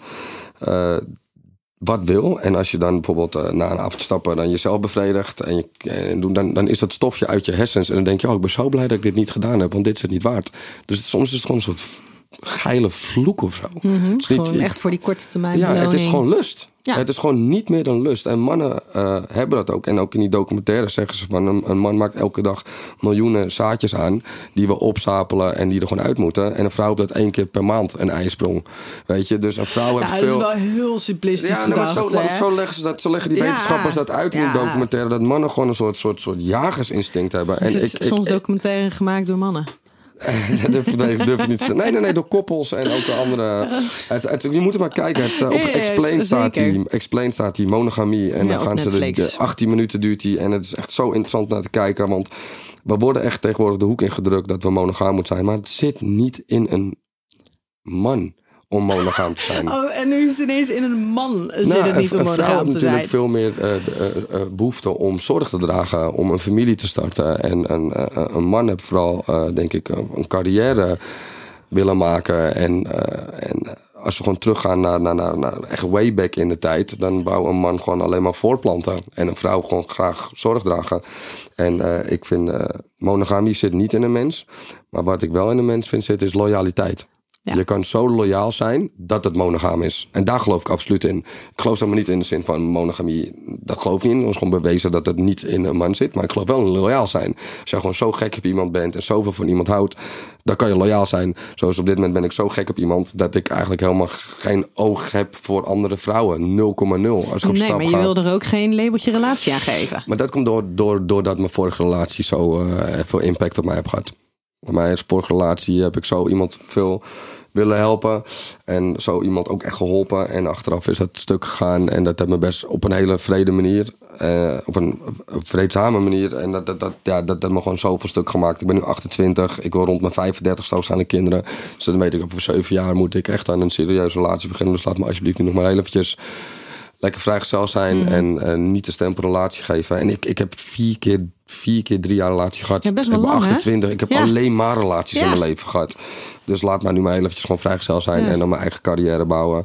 wat wil. En als je dan bijvoorbeeld uh, na een avond stappen dan jezelf bevredigt en je en doen, dan, dan is dat stofje uit je hersens. En dan denk je, oh, ik ben zo blij dat ik dit niet gedaan heb, want dit is het niet waard. Dus soms is het gewoon een soort geile vloek of zo. Mm -hmm. gewoon niet, echt voor die korte termijn. Ja, beloning. het is gewoon lust. Ja. Het is gewoon niet meer dan lust. En mannen uh, hebben dat ook. En ook in die documentaires zeggen ze van... Een, een, man maakt elke dag miljoenen zaadjes aan... die we opstapelen en die er gewoon uit moeten. En een vrouw dat één keer per maand een ijsprong. Weet je? Dus een vrouw heeft ja, veel... dat is wel heel simplistisch ja, gedacht, maar zo, leggen ze dat, zo leggen die Ja. wetenschappers dat uit in Ja. de documentaire... dat mannen gewoon een soort, soort, soort jagersinstinct hebben. En is ik, soms ik, documentaire gemaakt door mannen. dat durf, ik niet te. Nee, nee, nee, door koppels en ook door andere. Het, het, je moet er maar kijken. Het, uh, op Explain, staat die, Explain staat die monogamie. En Ja, dan gaan ze de, de 18 minuten duurt die. En het is echt zo interessant naar te kijken. Want we worden echt tegenwoordig de hoek ingedrukt dat we monogaam moeten zijn. Maar het zit niet in een man om monogaam te zijn. Oh, en nu is het ineens in een man zit Nou, het niet om een vrouw monogaam heeft te natuurlijk zijn. veel meer uh, de, uh, uh, behoefte om zorg te dragen, om een familie te starten. En een, een man heeft vooral, denk ik, een carrière willen maken. En, en als we gewoon teruggaan naar, naar, naar, naar echt way back in de tijd, dan wou een man gewoon alleen maar voortplanten. En een vrouw gewoon graag zorg dragen. En uh, ik vind, uh, monogamie zit niet in een mens. Maar wat ik wel in een mens vind zitten is loyaliteit. Je kan zo loyaal zijn dat het monogaam is. En daar geloof ik absoluut in. Ik geloof helemaal niet in de zin van monogamie. Dat geloof ik niet in. Het is gewoon bewezen dat het niet in een man zit. Maar ik geloof wel in loyaal zijn. Als je gewoon zo gek op iemand bent en zoveel van iemand houdt, dan kan je loyaal zijn. Zoals op dit moment ben ik zo gek op iemand dat ik eigenlijk helemaal geen oog heb voor andere vrouwen. 0,0 als ik op nee, maar je ga. wil er ook geen labeltje relatie aan geven. Maar dat komt door, door, doordat mijn vorige relatie zo eh, veel impact op mij heeft gehad. Mijn vorige relatie heb ik zo iemand veel willen helpen. En zo iemand ook echt geholpen. En achteraf is dat stuk gegaan. En dat heeft me best op een hele vrede manier. eh, op een vreedzame manier. En dat, dat, dat, ja, dat heeft me gewoon zoveel stuk gemaakt. Ik ben nu 28. Ik wil rond mijn 35 waarschijnlijk kinderen. Dus dan weet ik over zeven jaar moet ik echt aan een serieuze relatie beginnen. Dus laat me alsjeblieft nu nog maar heel eventjes lekker vrijgezel zijn Mhm. en niet de stempel relatie geven. En ik, ik heb vier keer, vier keer drie jaar relatie gehad. Ja, best wel ik ben lang, hè? 28. Ik heb Ja. alleen maar relaties in mijn leven gehad. Dus laat mij nu maar heel eventjes gewoon vrijgezel zijn en dan mijn eigen carrière bouwen.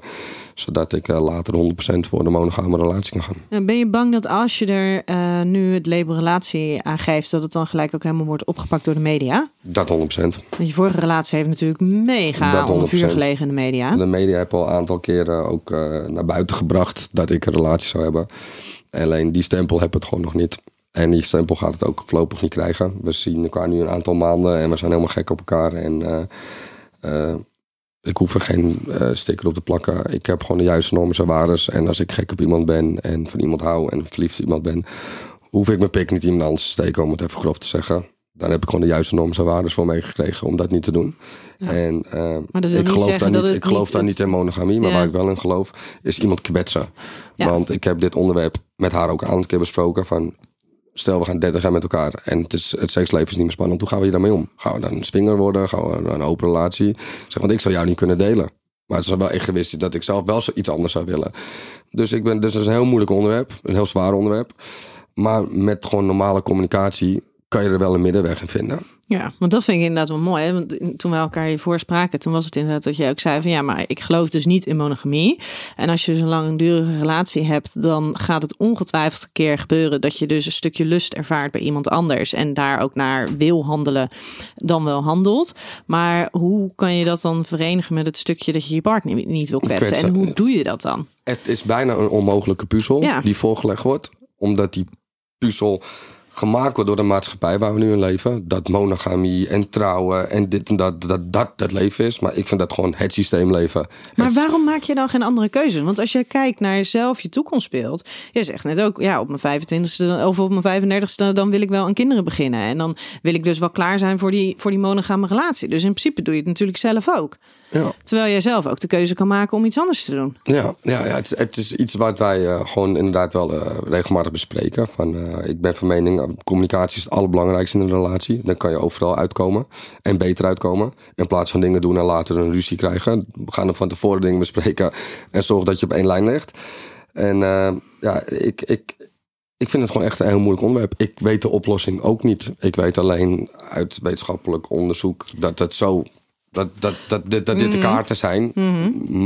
Zodat ik eh, later 100% voor de monogame relatie kan gaan. Ben je bang dat als je er eh, nu het label relatie aan geeft, dat het dan gelijk ook helemaal wordt opgepakt door de media? Dat 100%. Want je vorige relatie heeft natuurlijk mega onder vuur 100%. gelegen in de media. De media hebben al een aantal keren ook eh, naar buiten gebracht dat ik een relatie zou hebben. Alleen die stempel heb het gewoon nog niet. En die stempel gaat het ook voorlopig niet krijgen. We zien elkaar nu een aantal maanden en we zijn helemaal gek op elkaar. En ik hoef er geen eh, sticker op te plakken. Ik heb gewoon de juiste normen en waardes. En als ik gek op iemand ben en van iemand hou en verliefd op iemand ben, hoef ik mijn pik niet iemand anders te steken, om het even grof te zeggen. Daar heb ik gewoon de juiste normen en waardes voor meegekregen om dat niet te doen. En eh, ik geloof, daar niet, ik geloof niet daar niet in monogamie, maar Ja. waar ik wel in geloof, is iemand kwetsen. Ja. Want ik heb dit onderwerp met haar ook een aantal keer besproken van... Stel, we gaan 30 jaar met elkaar en het, is, het seksleven is niet meer spannend. Hoe gaan we hier daarmee om? Gaan we dan een swinger worden? Gaan we een open relatie? Zeg, want ik zou jou niet kunnen delen. Maar het is wel egoïstisch dat ik zelf wel iets anders zou willen. Dus, ik ben, dus dat is een heel moeilijk onderwerp. Een heel zwaar onderwerp. Maar met gewoon normale communicatie kan je er wel een middenweg in vinden. Ja, want dat vind ik inderdaad wel mooi. Hè? Want toen we elkaar hiervoor spraken, toen was het inderdaad dat jij ook zei van ja, maar ik geloof dus niet in monogamie. En als je dus een langdurige relatie hebt, dan gaat het ongetwijfeld een keer gebeuren dat je dus een stukje lust ervaart bij iemand anders en daar ook naar wil handelen, dan wel handelt. Maar hoe kan je dat dan verenigen met het stukje dat je je partner niet- wil kwetsen? Kwetsen. En hoe doe je dat dan? Het is bijna een onmogelijke puzzel Ja. die voorgelegd wordt. Omdat die puzzel gemaakt wordt door de maatschappij waar we nu in leven. Dat monogamie en trouwen en dit en dat, dat dat het leven is. Maar ik vind dat gewoon het systeem leven. Maar Het- waarom maak je dan geen andere keuzes? Want als je kijkt naar jezelf, je toekomstbeeld. Je zegt net ook, ja, op mijn 25ste of op mijn 35ste, dan wil ik wel aan kinderen beginnen. En dan wil ik dus wel klaar zijn voor die, voor die monogame relatie. Dus in principe doe je het natuurlijk zelf ook. Ja, Terwijl jij zelf ook de keuze kan maken om iets anders te doen. ja, ja, ja het, is, het is iets wat wij eh, gewoon inderdaad wel eh, regelmatig bespreken. Van, eh, ik ben van mening, communicatie is het allerbelangrijkste in een relatie. Dan kan je overal uitkomen en beter uitkomen. In plaats van dingen doen en later een ruzie krijgen. We gaan er van tevoren dingen bespreken en zorg dat je op één lijn ligt. En ja, ik, ik, ik vind het gewoon echt een heel moeilijk onderwerp. Ik weet de oplossing ook niet. Ik weet alleen uit wetenschappelijk onderzoek dat het zo. Dat, dat, dat, dit, dat dit de kaarten zijn.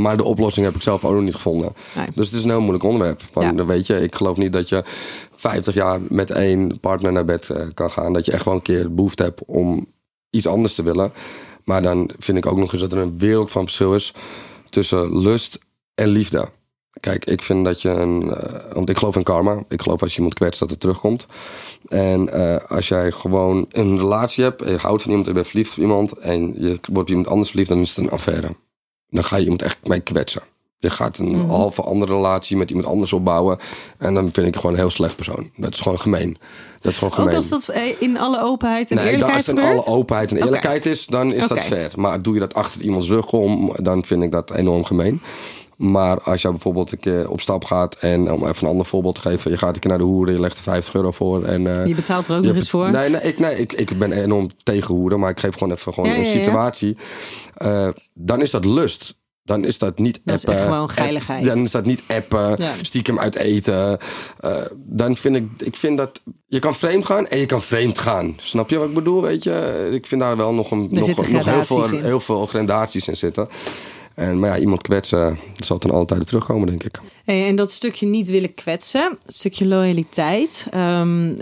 Maar de oplossing heb ik zelf ook nog niet gevonden. Nee. Dus het is een heel moeilijk onderwerp. Van, Ja. weet je, ik geloof niet dat je 50 jaar met één partner naar bed eh, kan gaan. Dat je echt wel een keer behoefte hebt om iets anders te willen. Maar dan vind ik ook nog eens dat er een wereld van verschil is tussen lust en liefde. Kijk, ik vind dat je een. eh, want ik geloof in karma. Ik geloof als je iemand kwetst dat het terugkomt. En eh, als jij gewoon een relatie hebt, je houdt van iemand, en je bent verliefd op iemand. en je wordt op iemand anders verliefd, dan is het een affaire. Dan ga je iemand echt mee kwetsen. Je gaat een halve andere relatie met iemand anders opbouwen. En dan vind ik het gewoon een heel slecht persoon. Dat is gewoon gemeen. Dat is gewoon gemeen. Ook als dat eh, in alle openheid en Nee, dan als eerlijkheid het in gebeurt? alle openheid en eerlijkheid is, dan is dat fair. Maar doe je dat achter iemands rug om, dan vind ik dat enorm gemeen. Maar als je bijvoorbeeld een keer op stap gaat en om even een ander voorbeeld te geven, je gaat een keer naar de hoeren, je legt er 50 euro voor. En, eh, Je betaalt er ook nog eens voor. Nee, nee, ik, nee ik, ik ben enorm tegen hoeren, maar ik geef gewoon even gewoon Ja, een ja, ja. situatie. Eh, dan is dat lust. Dan is dat niet Dat is echt gewoon app- geiligheid. Dan is dat niet appen, stiekem uit eten. Eh, dan vind ik, ik vind dat je kan vreemd gaan en je kan vreemd gaan. Snap je wat ik bedoel? Weet je, ik vind daar wel nog, een, nog, nog heel, veel, in. heel veel gradaties in zitten. En, maar ja, iemand kwetsen, dat zal dan altijd terugkomen, denk ik. En dat stukje niet willen kwetsen, het stukje loyaliteit. Ehm,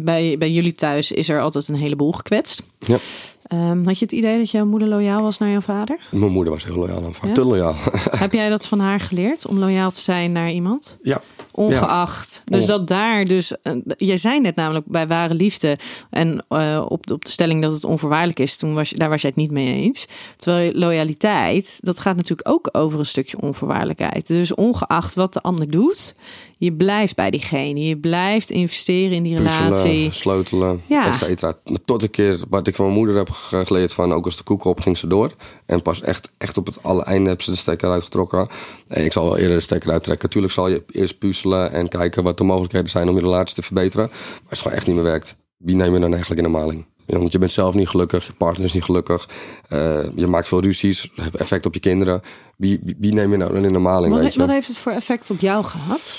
bij, bij jullie thuis is er altijd een heleboel gekwetst. Ja. Ehm, had je het idee dat jouw moeder loyaal was naar jouw vader? Mijn moeder was heel loyaal aan Ja? Te loyaal. Heb jij dat van haar geleerd om loyaal te zijn naar iemand? ja. Ongeacht. Dus dat daar dus. eh, jij zei net namelijk bij ware liefde. En eh, op, de, op de stelling dat het onvoorwaardelijk is. Toen was je, daar was jij het niet mee eens. Terwijl loyaliteit. Dat gaat natuurlijk ook over een stukje onvoorwaardelijkheid. Dus ongeacht wat de ander doet. Je blijft bij diegene. Je blijft investeren in die relatie. Puzzelen, sleutelen, Ja. et cetera. Tot een keer wat ik van mijn moeder heb ge- geleerd van... ook als de koek op, ging ze door. En pas echt, echt op het alle einde heb ze de stekker uitgetrokken. En ik zal wel eerder de stekker uittrekken. Tuurlijk zal je eerst puzzelen en kijken wat de mogelijkheden zijn... om je relatie te verbeteren. Maar als het gewoon echt niet meer werkt... wie neem je dan eigenlijk in de maling? Ja, want je bent zelf niet gelukkig, je partner is niet gelukkig. eh, je maakt veel ruzies, heeft effect op je kinderen. Wie, wie, wie neem je nou dan in de maling, Wat, weet he- je? wat heeft het voor effect op jou gehad?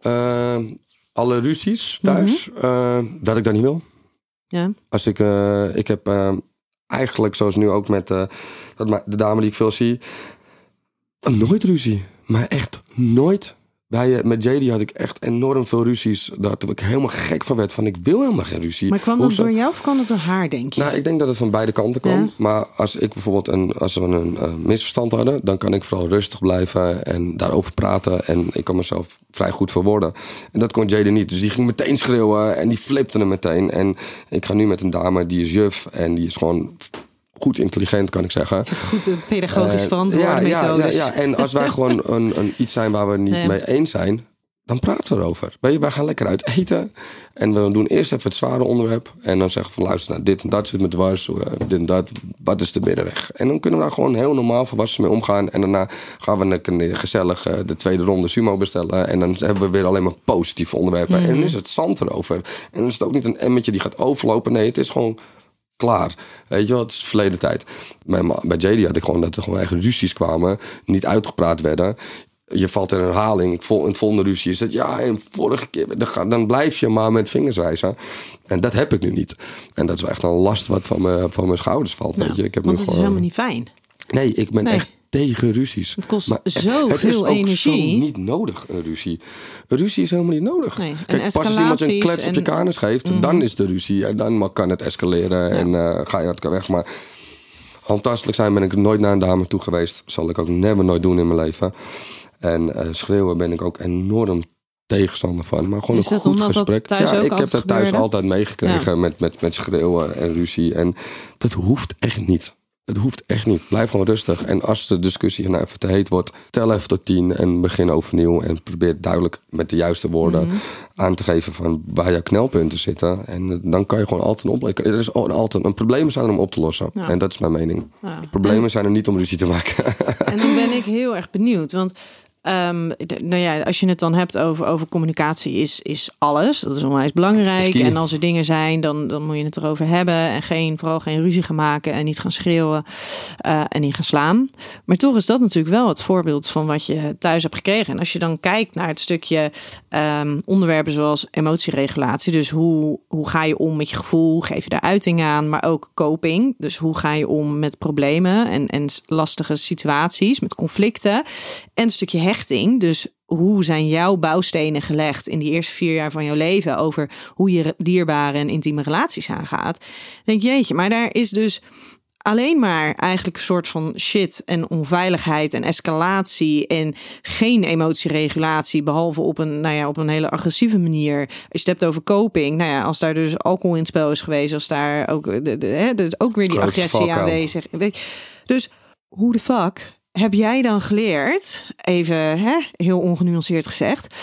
Eh, alle ruzies thuis, eh, dat ik dat niet wil. Ja. Als ik, eh, ik heb eigenlijk, zoals nu ook met de dame die ik veel zie, nooit ruzie. Maar echt nooit. Bij, eh, met JD had ik echt enorm veel ruzies. Dat ik helemaal gek van werd. Van ik wil helemaal geen ruzie. Maar kwam dat Hoezo? door jou of kwam dat door haar, denk je? Nou, ik denk dat het van beide kanten kwam. Ja. Maar als ik bijvoorbeeld een, als we een eh, misverstand hadden, dan kan ik vooral rustig blijven en daarover praten. En ik kan mezelf vrij goed verwoorden. En dat kon Jade niet. Dus die ging meteen schreeuwen en die flipte hem meteen. En ik ga nu met een dame die is juf en die is gewoon goed intelligent, kan ik zeggen. Goed, de pedagogisch Eh, verantwoorde ja, ja, methodes. Ja, ja, en als wij gewoon een, een, iets zijn waar we niet Nee. mee eens zijn, dan praten we erover. Weet je, wij gaan lekker uit eten. En we doen eerst even het zware onderwerp. En dan zeggen we van luister, nou, dit en dat zit me dwars. eh, Dit en dat, wat is de middenweg? En dan kunnen we daar gewoon heel normaal volwassen mee omgaan. En daarna gaan we lekker gezellig eh, de tweede ronde sumo bestellen. En dan hebben we weer alleen maar positieve onderwerpen. En dan is het zand erover. En dan is het ook niet een emmetje die gaat overlopen. Nee, het is gewoon klaar. Weet je wel, het is verleden tijd. Bij, bij JD had ik gewoon dat er gewoon eigen ruzies kwamen, niet uitgepraat werden. Je valt in herhaling. Vol, in het volgende ruzie is het ja, en vorige keer. Dan, dan blijf je maar met vingers wijzen. En dat heb ik nu niet. En dat is echt een last wat van mijn, van mijn schouders valt. Nou, weet je. Ik heb want nu het is helemaal niet fijn. Nee, ik ben Nee. echt tegen ruzies. Het kost Maar echt, zoveel Het is ook energie. zo niet nodig, een ruzie. Een ruzie is helemaal niet nodig. Nee, Kijk, pas als iemand je een klets op je Mhm. kanus geeft, dan is de ruzie. En dan kan het escaleren en eh, ga je elkaar weg. Maar handtastelijk zijn ben ik nooit naar een dame toe geweest. Zal ik ook never nooit doen in mijn leven. En eh, schreeuwen ben ik ook enorm tegenstander van. Maar gewoon Is een goed gesprek. thuis ja, ik heb dat thuis gebeurde? altijd meegekregen met, met, met schreeuwen en ruzie. En dat hoeft echt niet. Het hoeft echt niet. Blijf gewoon rustig. En als de discussie nou even te heet wordt, tel even tot tien en begin overnieuw. En probeer duidelijk met de juiste woorden Mhm. aan te geven van waar jouw knelpunten zitten. En eh, dan kan je gewoon altijd een oplossing. Er is al- altijd een probleem zijn er om op te lossen. Ja. En dat is mijn mening. Ja. Problemen zijn er niet om ruzie te maken. En dan ben ik heel erg benieuwd. Want ehm, nou ja, als je het dan hebt over, over communicatie, is, is alles. Dat is onwijs belangrijk. En als er dingen zijn, dan, dan moet je het erover hebben. En geen, vooral geen ruzie gaan maken. En niet gaan schreeuwen. eh, en niet gaan slaan. Maar toch is dat natuurlijk wel het voorbeeld van wat je thuis hebt gekregen. En als je dan kijkt naar het stukje ehm, onderwerpen zoals emotieregulatie. Dus hoe, hoe ga je om met je gevoel? Geef je daar uiting aan? Maar ook coping. Dus hoe ga je om met problemen en, en lastige situaties, met conflicten. En een stukje hechting. Dus hoe zijn jouw bouwstenen gelegd in die eerste vier jaar van jouw leven over hoe je dierbare en intieme relaties aangaat? Denk je, jeetje, maar daar is dus alleen maar eigenlijk een soort van shit en onveiligheid en escalatie en geen emotieregulatie, behalve op een, nou ja, op een hele agressieve manier. Als je het hebt over coping, nou ja, als daar dus alcohol in het spel is geweest, als daar ook, de, de, hè, dus ook weer die agressie aanwezig. Dus hoe de fuck heb jij dan geleerd, even hè, heel ongenuanceerd gezegd,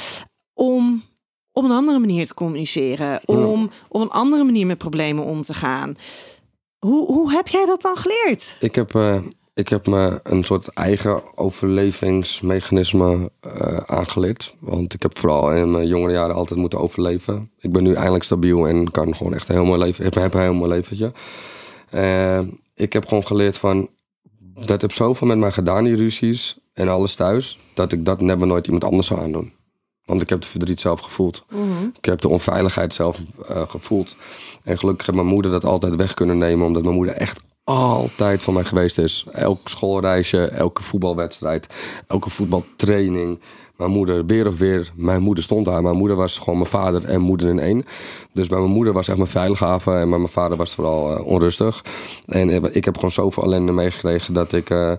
om op een andere manier te communiceren, om op een andere manier met problemen om te gaan? Hoe, hoe heb jij dat dan geleerd? Ik heb, eh, ik heb me een soort eigen overlevingsmechanisme eh, aangeleerd. Want ik heb vooral in mijn jongere jaren altijd moeten overleven. Ik ben nu eindelijk stabiel en kan gewoon echt een heel mooi leven. Ik heb een heel mooi leventje. Eh, ik heb gewoon geleerd van... Dat heb zoveel met mij gedaan, die ruzies en alles thuis... dat ik dat never nooit iemand anders zou aandoen. Want ik heb de verdriet zelf gevoeld. Ik heb de onveiligheid zelf eh, gevoeld. En gelukkig heeft mijn moeder dat altijd weg kunnen nemen. Omdat mijn moeder echt altijd van mij geweest is. Elk schoolreisje, elke voetbalwedstrijd, elke voetbaltraining. Mijn moeder weer of weer, mijn moeder stond daar. Mijn moeder was gewoon mijn vader en moeder in één. Dus bij mijn moeder was echt mijn veilighaven en bij mijn vader was vooral uh, onrustig. En ik heb gewoon zoveel ellende meegekregen dat ik uh,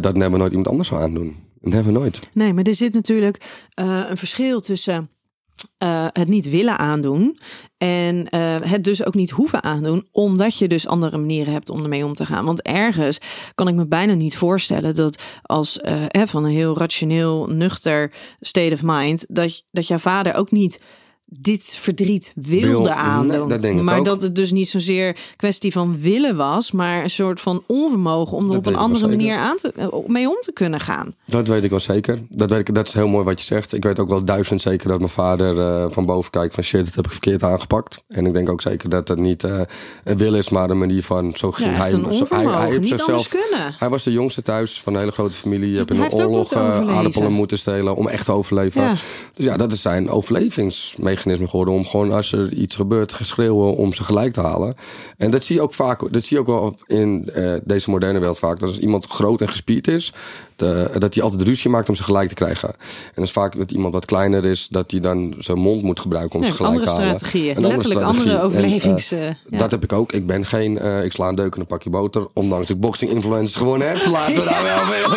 dat never nooit iemand anders zou aandoen. Dat hebben we nooit. Nee, maar er zit natuurlijk een verschil tussen uh, het niet willen aandoen. En uh, het dus ook niet hoeven aandoen, omdat je dus andere manieren hebt om ermee om te gaan. Want ergens kan ik me bijna niet voorstellen dat als uh, van een heel rationeel, nuchter state of mind, dat, dat jouw vader ook niet dit verdriet wilde Wil, aandoen. Dat maar dat het dus niet zozeer kwestie van willen was, maar een soort van onvermogen om er op een andere manier aan te, eh, mee om te kunnen gaan. Dat weet ik wel zeker. Dat, weet ik, dat is heel mooi wat je zegt. Ik weet ook wel duizend zeker dat mijn vader uh, van boven kijkt van shit, dat heb ik verkeerd aangepakt. En ik denk ook zeker dat het niet uh, een wil is, maar een manier van zo ging ja, hij. Zo, hij, hij, niet zichzelf, kunnen. Hij was de jongste thuis van een hele grote familie. Je hebt in een oorlog aardappelen moeten stelen om echt te overleven. Ja. Dus ja, dat is zijn overlevingsmechanisme geworden om gewoon als er iets gebeurt geschreeuwen om ze gelijk te halen. En dat zie je ook vaak, dat zie je ook wel in uh, deze moderne wereld vaak. Dat als iemand groot en gespierd is, de, dat hij altijd ruzie maakt om ze gelijk te krijgen. En dat is vaak dat iemand wat kleiner is, dat hij dan zijn mond moet gebruiken om ze gelijk te halen. Strategieën. Een Letterlijk andere, strategie. andere overlevings. En, uh, ja. Dat heb ik ook. Ik ben geen, uh, ik sla een deuk in een pakje boter, ondanks ik boxing influencers gewonnen heb. Laten we daar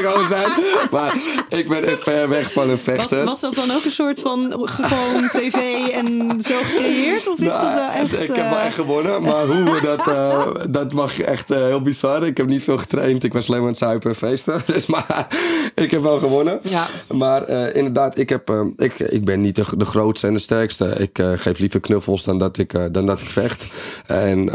wel over zijn. Maar ik ben echt ver weg van een vechter. Was, was dat dan ook een soort van gewoon tv en zo gecreëerd? Of is nou, dat nou echt... Ik heb wel echt gewonnen, maar hoe dat, dat mag echt heel bizar. Ik heb niet veel getraind. Ik was alleen maar aan het zuipen en feesten. Dus maar ik heb wel gewonnen. Ja. Maar uh, inderdaad, ik, heb, uh, ik, ik ben niet de, de grootste en de sterkste. Ik uh, geef liever knuffels dan dat ik, dan dat ik vecht. En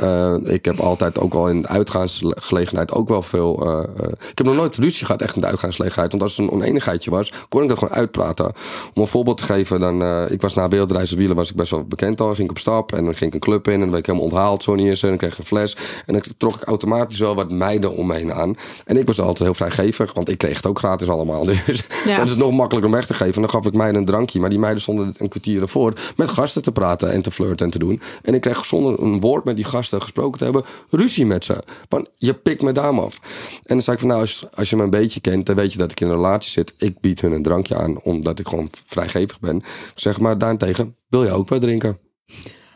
ik heb altijd ook al in de uitgaansgelegenheid ook wel veel... ik heb nog nooit ruzie gehad echt in de uitgaansgelegenheid. Want als het een oneenigheidje was, kon ik dat gewoon uitpraten. Om een voorbeeld te geven, dan, ik was na Beeldreizen Wielen was ik best wel bekend al. Ging ik op stap en dan ging ik een club in en dan werd ik helemaal onthaald. Zo niet eens. En dan kreeg ik een fles. En dan trok ik automatisch wel wat meiden om me heen aan. En ik was altijd heel vrijgevig, want ik kreeg ook gratis allemaal. Dus ja. dan is nog makkelijker om weg te geven. En dan gaf ik mij een drankje. Maar die meiden stonden een kwartier ervoor met gasten te praten en te flirten en te doen. En ik kreeg zonder een woord met die gasten gesproken te hebben, ruzie met ze. Van, je pikt me daar af. En dan zei ik van nou, als, als je me een beetje kent, dan weet je dat ik in een relatie zit. Ik bied hun een drankje aan, omdat ik gewoon vrijgevig ben. Zeg maar, daarentegen wil je ook wat drinken.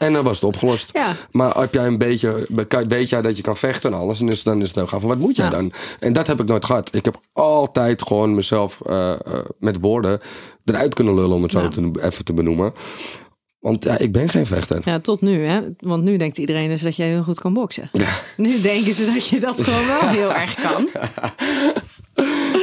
En dan was het opgelost. Ja. Maar heb jij een beetje, weet jij dat je kan vechten en alles, en dus, dan is het nou gaan van wat moet jij dan? En dat heb ik nooit gehad. Ik heb altijd gewoon mezelf uh, uh, met woorden eruit kunnen lullen, om het zo te, even te benoemen. Want ja, ik ben geen vechter. Ja, tot nu, hè? Want nu denkt iedereen dus dat jij heel goed kan boksen. Ja. Nu denken ze dat je dat gewoon wel heel erg kan.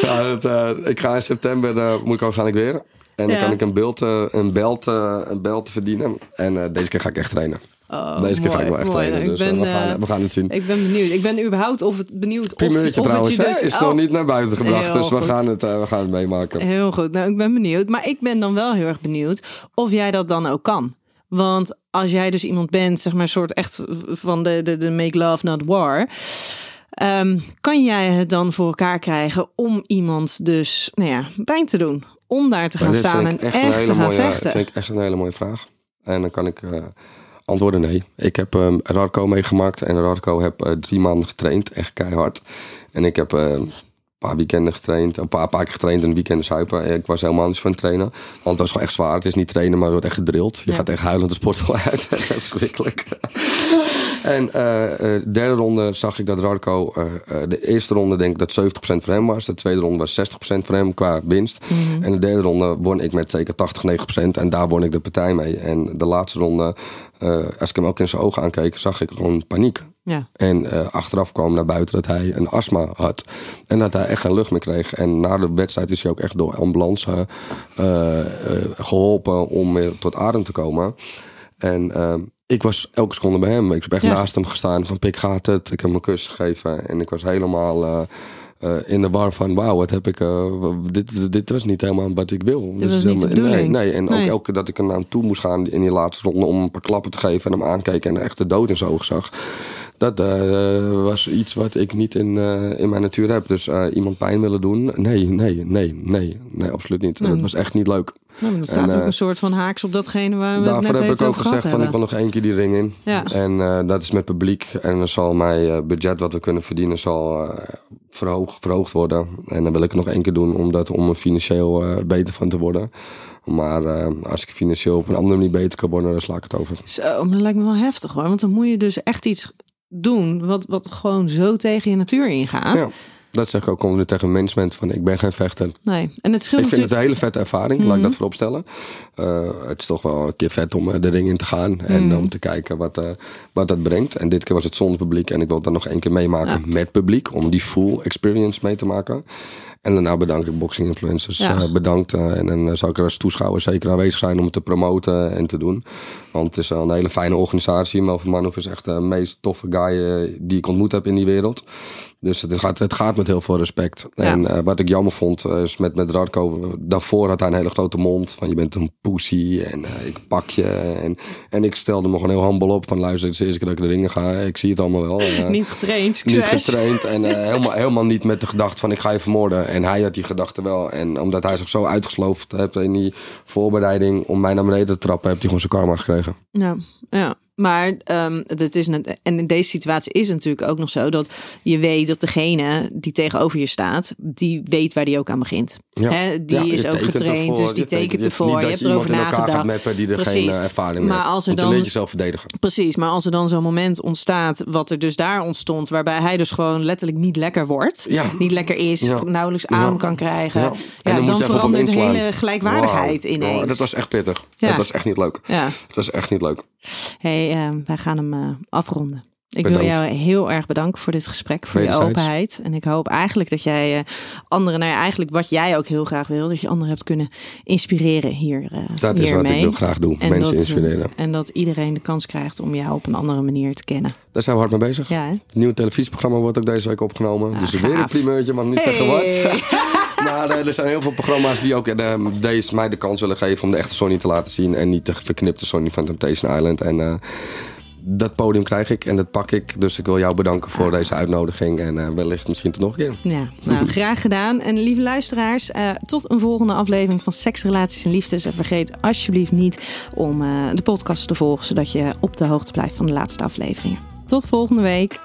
Ja, dat, uh, ik ga in september, moet ik waarschijnlijk weer. En dan kan ik een, beeld, uh, een, belt, uh, een belt verdienen. En uh, deze keer ga ik echt trainen. Oh, deze keer mooi, ga ik wel echt trainen. Dus ben, we, gaan, we gaan het zien. Ik ben benieuwd. Ik ben überhaupt of het benieuwd Primeurtje of, of trouwens, het je dus... is oh. nog niet naar buiten gebracht. dus we gaan, het, we gaan het meemaken. Heel goed. Nou, ik ben benieuwd. Maar ik ben dan wel heel erg benieuwd of jij dat dan ook kan. Want als jij dus iemand bent, zeg maar, soort echt van de, de, de make love, not war. Um, kan jij het dan voor elkaar krijgen om iemand dus nou ja, pijn te doen? Om daar te gaan staan en echt, te gaan mooie, vechten? Dat vind ik echt een hele mooie vraag. En dan kan ik uh, antwoorden nee. Ik heb um, Radco meegemaakt en Radco heb uh, drie maanden getraind, echt keihard. En ik heb uh, een paar weekenden getraind, een paar, paar keer getraind en weekenden zuipen. Ik was helemaal niet van het trainen, want het was gewoon echt zwaar. Het is niet trainen, maar het wordt echt gedrild. Je gaat echt huilend de sporthal uit. dat is verschrikkelijk. En uh, derde ronde zag ik dat Radko... Uh, de eerste ronde denk ik dat 70% voor hem was. De tweede ronde was 60% voor hem qua winst. Mhm. En de derde ronde won ik met zeker 80, 90%. En daar won ik de partij mee. En de laatste ronde, als ik hem ook in zijn ogen aankeek... zag ik gewoon paniek. Ja. En achteraf kwam naar buiten dat hij een astma had. En dat hij echt geen lucht meer kreeg. En na de wedstrijd is hij ook echt door ambulance geholpen om weer tot adem te komen. En ehm, ik was elke seconde bij hem. Ik heb echt naast hem gestaan van pik gaat het. Ik heb hem een kus gegeven en ik was helemaal uh, uh, in de war van wauw, wat heb ik... Uh, dit, dit was niet helemaal wat ik wil. Dit dus, was nee, nee, en ook elke dat ik er naar toe moest gaan in die laatste ronde om een paar klappen te geven en hem aankijken en echt de dood in zijn ogen zag. Dat was iets wat ik niet in, in mijn natuur heb. Dus iemand pijn willen doen? Nee, nee, nee, nee. Nee, absoluut niet. Dat was echt niet leuk. Nou, er staat en, ook een soort van haaks op datgene waar we daarvoor het net heb ik ook gezegd van ik wil nog één keer die ring in. Ja. En dat is met publiek. En dan zal mijn budget wat we kunnen verdienen zal verhoog, verhoogd worden. En dan wil ik het nog één keer doen om, dat, om er financieel eh, beter van te worden. Maar eh, als ik financieel op een andere manier beter kan worden, dan sla ik het over. Zo, maar dat lijkt me wel heftig hoor. Want dan moet je dus echt iets doen wat, wat gewoon zo tegen je natuur ingaat. Ja. Dat zeg ik ook continu tegen management van ik ben geen vechter. Nee, en het scheelt Ik vind het een hele vette ervaring, laat ik Mhm. dat voorop stellen. Eh, het is toch wel een keer vet om eh, de ring in te gaan en Mhm. om te kijken wat, eh, wat dat brengt. En dit keer was het zonder publiek en ik wil dan nog één keer meemaken met publiek om die full experience mee te maken. En daarna bedank ik Boxing Influencers. Ja. Bedankt. en dan zou ik er als toeschouwer zeker aanwezig zijn om het te promoten en te doen. Want het is wel een hele fijne organisatie. Melvin Manhoef is echt de meest toffe guy die ik ontmoet heb in die wereld. Dus het gaat, het gaat met heel veel respect. Ja. En eh, wat ik jammer vond, eh, is met, met Radko... Daarvoor had hij een hele grote mond. Van je bent een pussy en eh, ik pak je. En, en ik stelde me gewoon heel humble op. Van luister, het is de eerste keer dat ik de ringen ga. Ik zie het allemaal wel. Niet getraind, niet succes. getraind en helemaal, helemaal niet met de gedachte van ik ga je vermoorden. En hij had die gedachte wel. En omdat hij zich zo uitgesloofd heeft in die voorbereiding om mij naar beneden te trappen, heeft hij gewoon zijn karma gekregen. Ja, ja. Maar ehm, het is net, en in deze situatie is het natuurlijk ook nog zo dat je weet dat degene die tegenover je staat, die weet waar die ook aan begint. Ja. Die Ja, je is ook getraind, ervoor, dus die je tekent- ervoor. Je dat hebt erover nagedacht. gaat die er Precies. geen eh, ervaring Maar als er dan je jezelf verdedigen. Precies, maar als er dan zo'n moment ontstaat, wat er dus daar ontstond, waarbij hij dus gewoon letterlijk niet lekker wordt, Ja. niet lekker is, nauwelijks adem kan krijgen, Ja. En dan dan, je verandert de hele gelijkwaardigheid Wauw. ineens. Dat was echt pittig. Dat was echt niet leuk. Ja, Het was echt niet leuk. Hey, eh, wij gaan hem eh, afronden. Ik Bedankt. wil jou heel erg bedanken voor dit gesprek, voor je openheid. En ik hoop eigenlijk dat jij eh, anderen, nou ja, eigenlijk wat jij ook heel graag wil, dat je anderen hebt kunnen inspireren hier. eh Dat is wat ik wil graag doen. En Mensen dat, inspireren. En dat iedereen de kans krijgt om jou op een andere manier te kennen. Daar zijn we hard mee bezig. Ja, hè? Het nieuwe televisieprogramma wordt ook deze week opgenomen. Ah, dus weer een primeurtje, mag niet zeggen wat. Eh, er zijn heel veel programma's die ook eh, deze mij de kans willen geven om de echte Sonny te laten zien. En niet de verknipte Sonny van Temptation Island. En eh, dat podium krijg ik en dat pak ik. Dus ik wil jou bedanken voor deze uitnodiging. En eh, wellicht misschien tot nog een keer. Ja, nou, graag gedaan. En lieve luisteraars, tot een volgende aflevering van Seks, Relaties en Liefdes. En vergeet alsjeblieft niet om de podcast te volgen, zodat je op de hoogte blijft van de laatste afleveringen. Tot volgende week.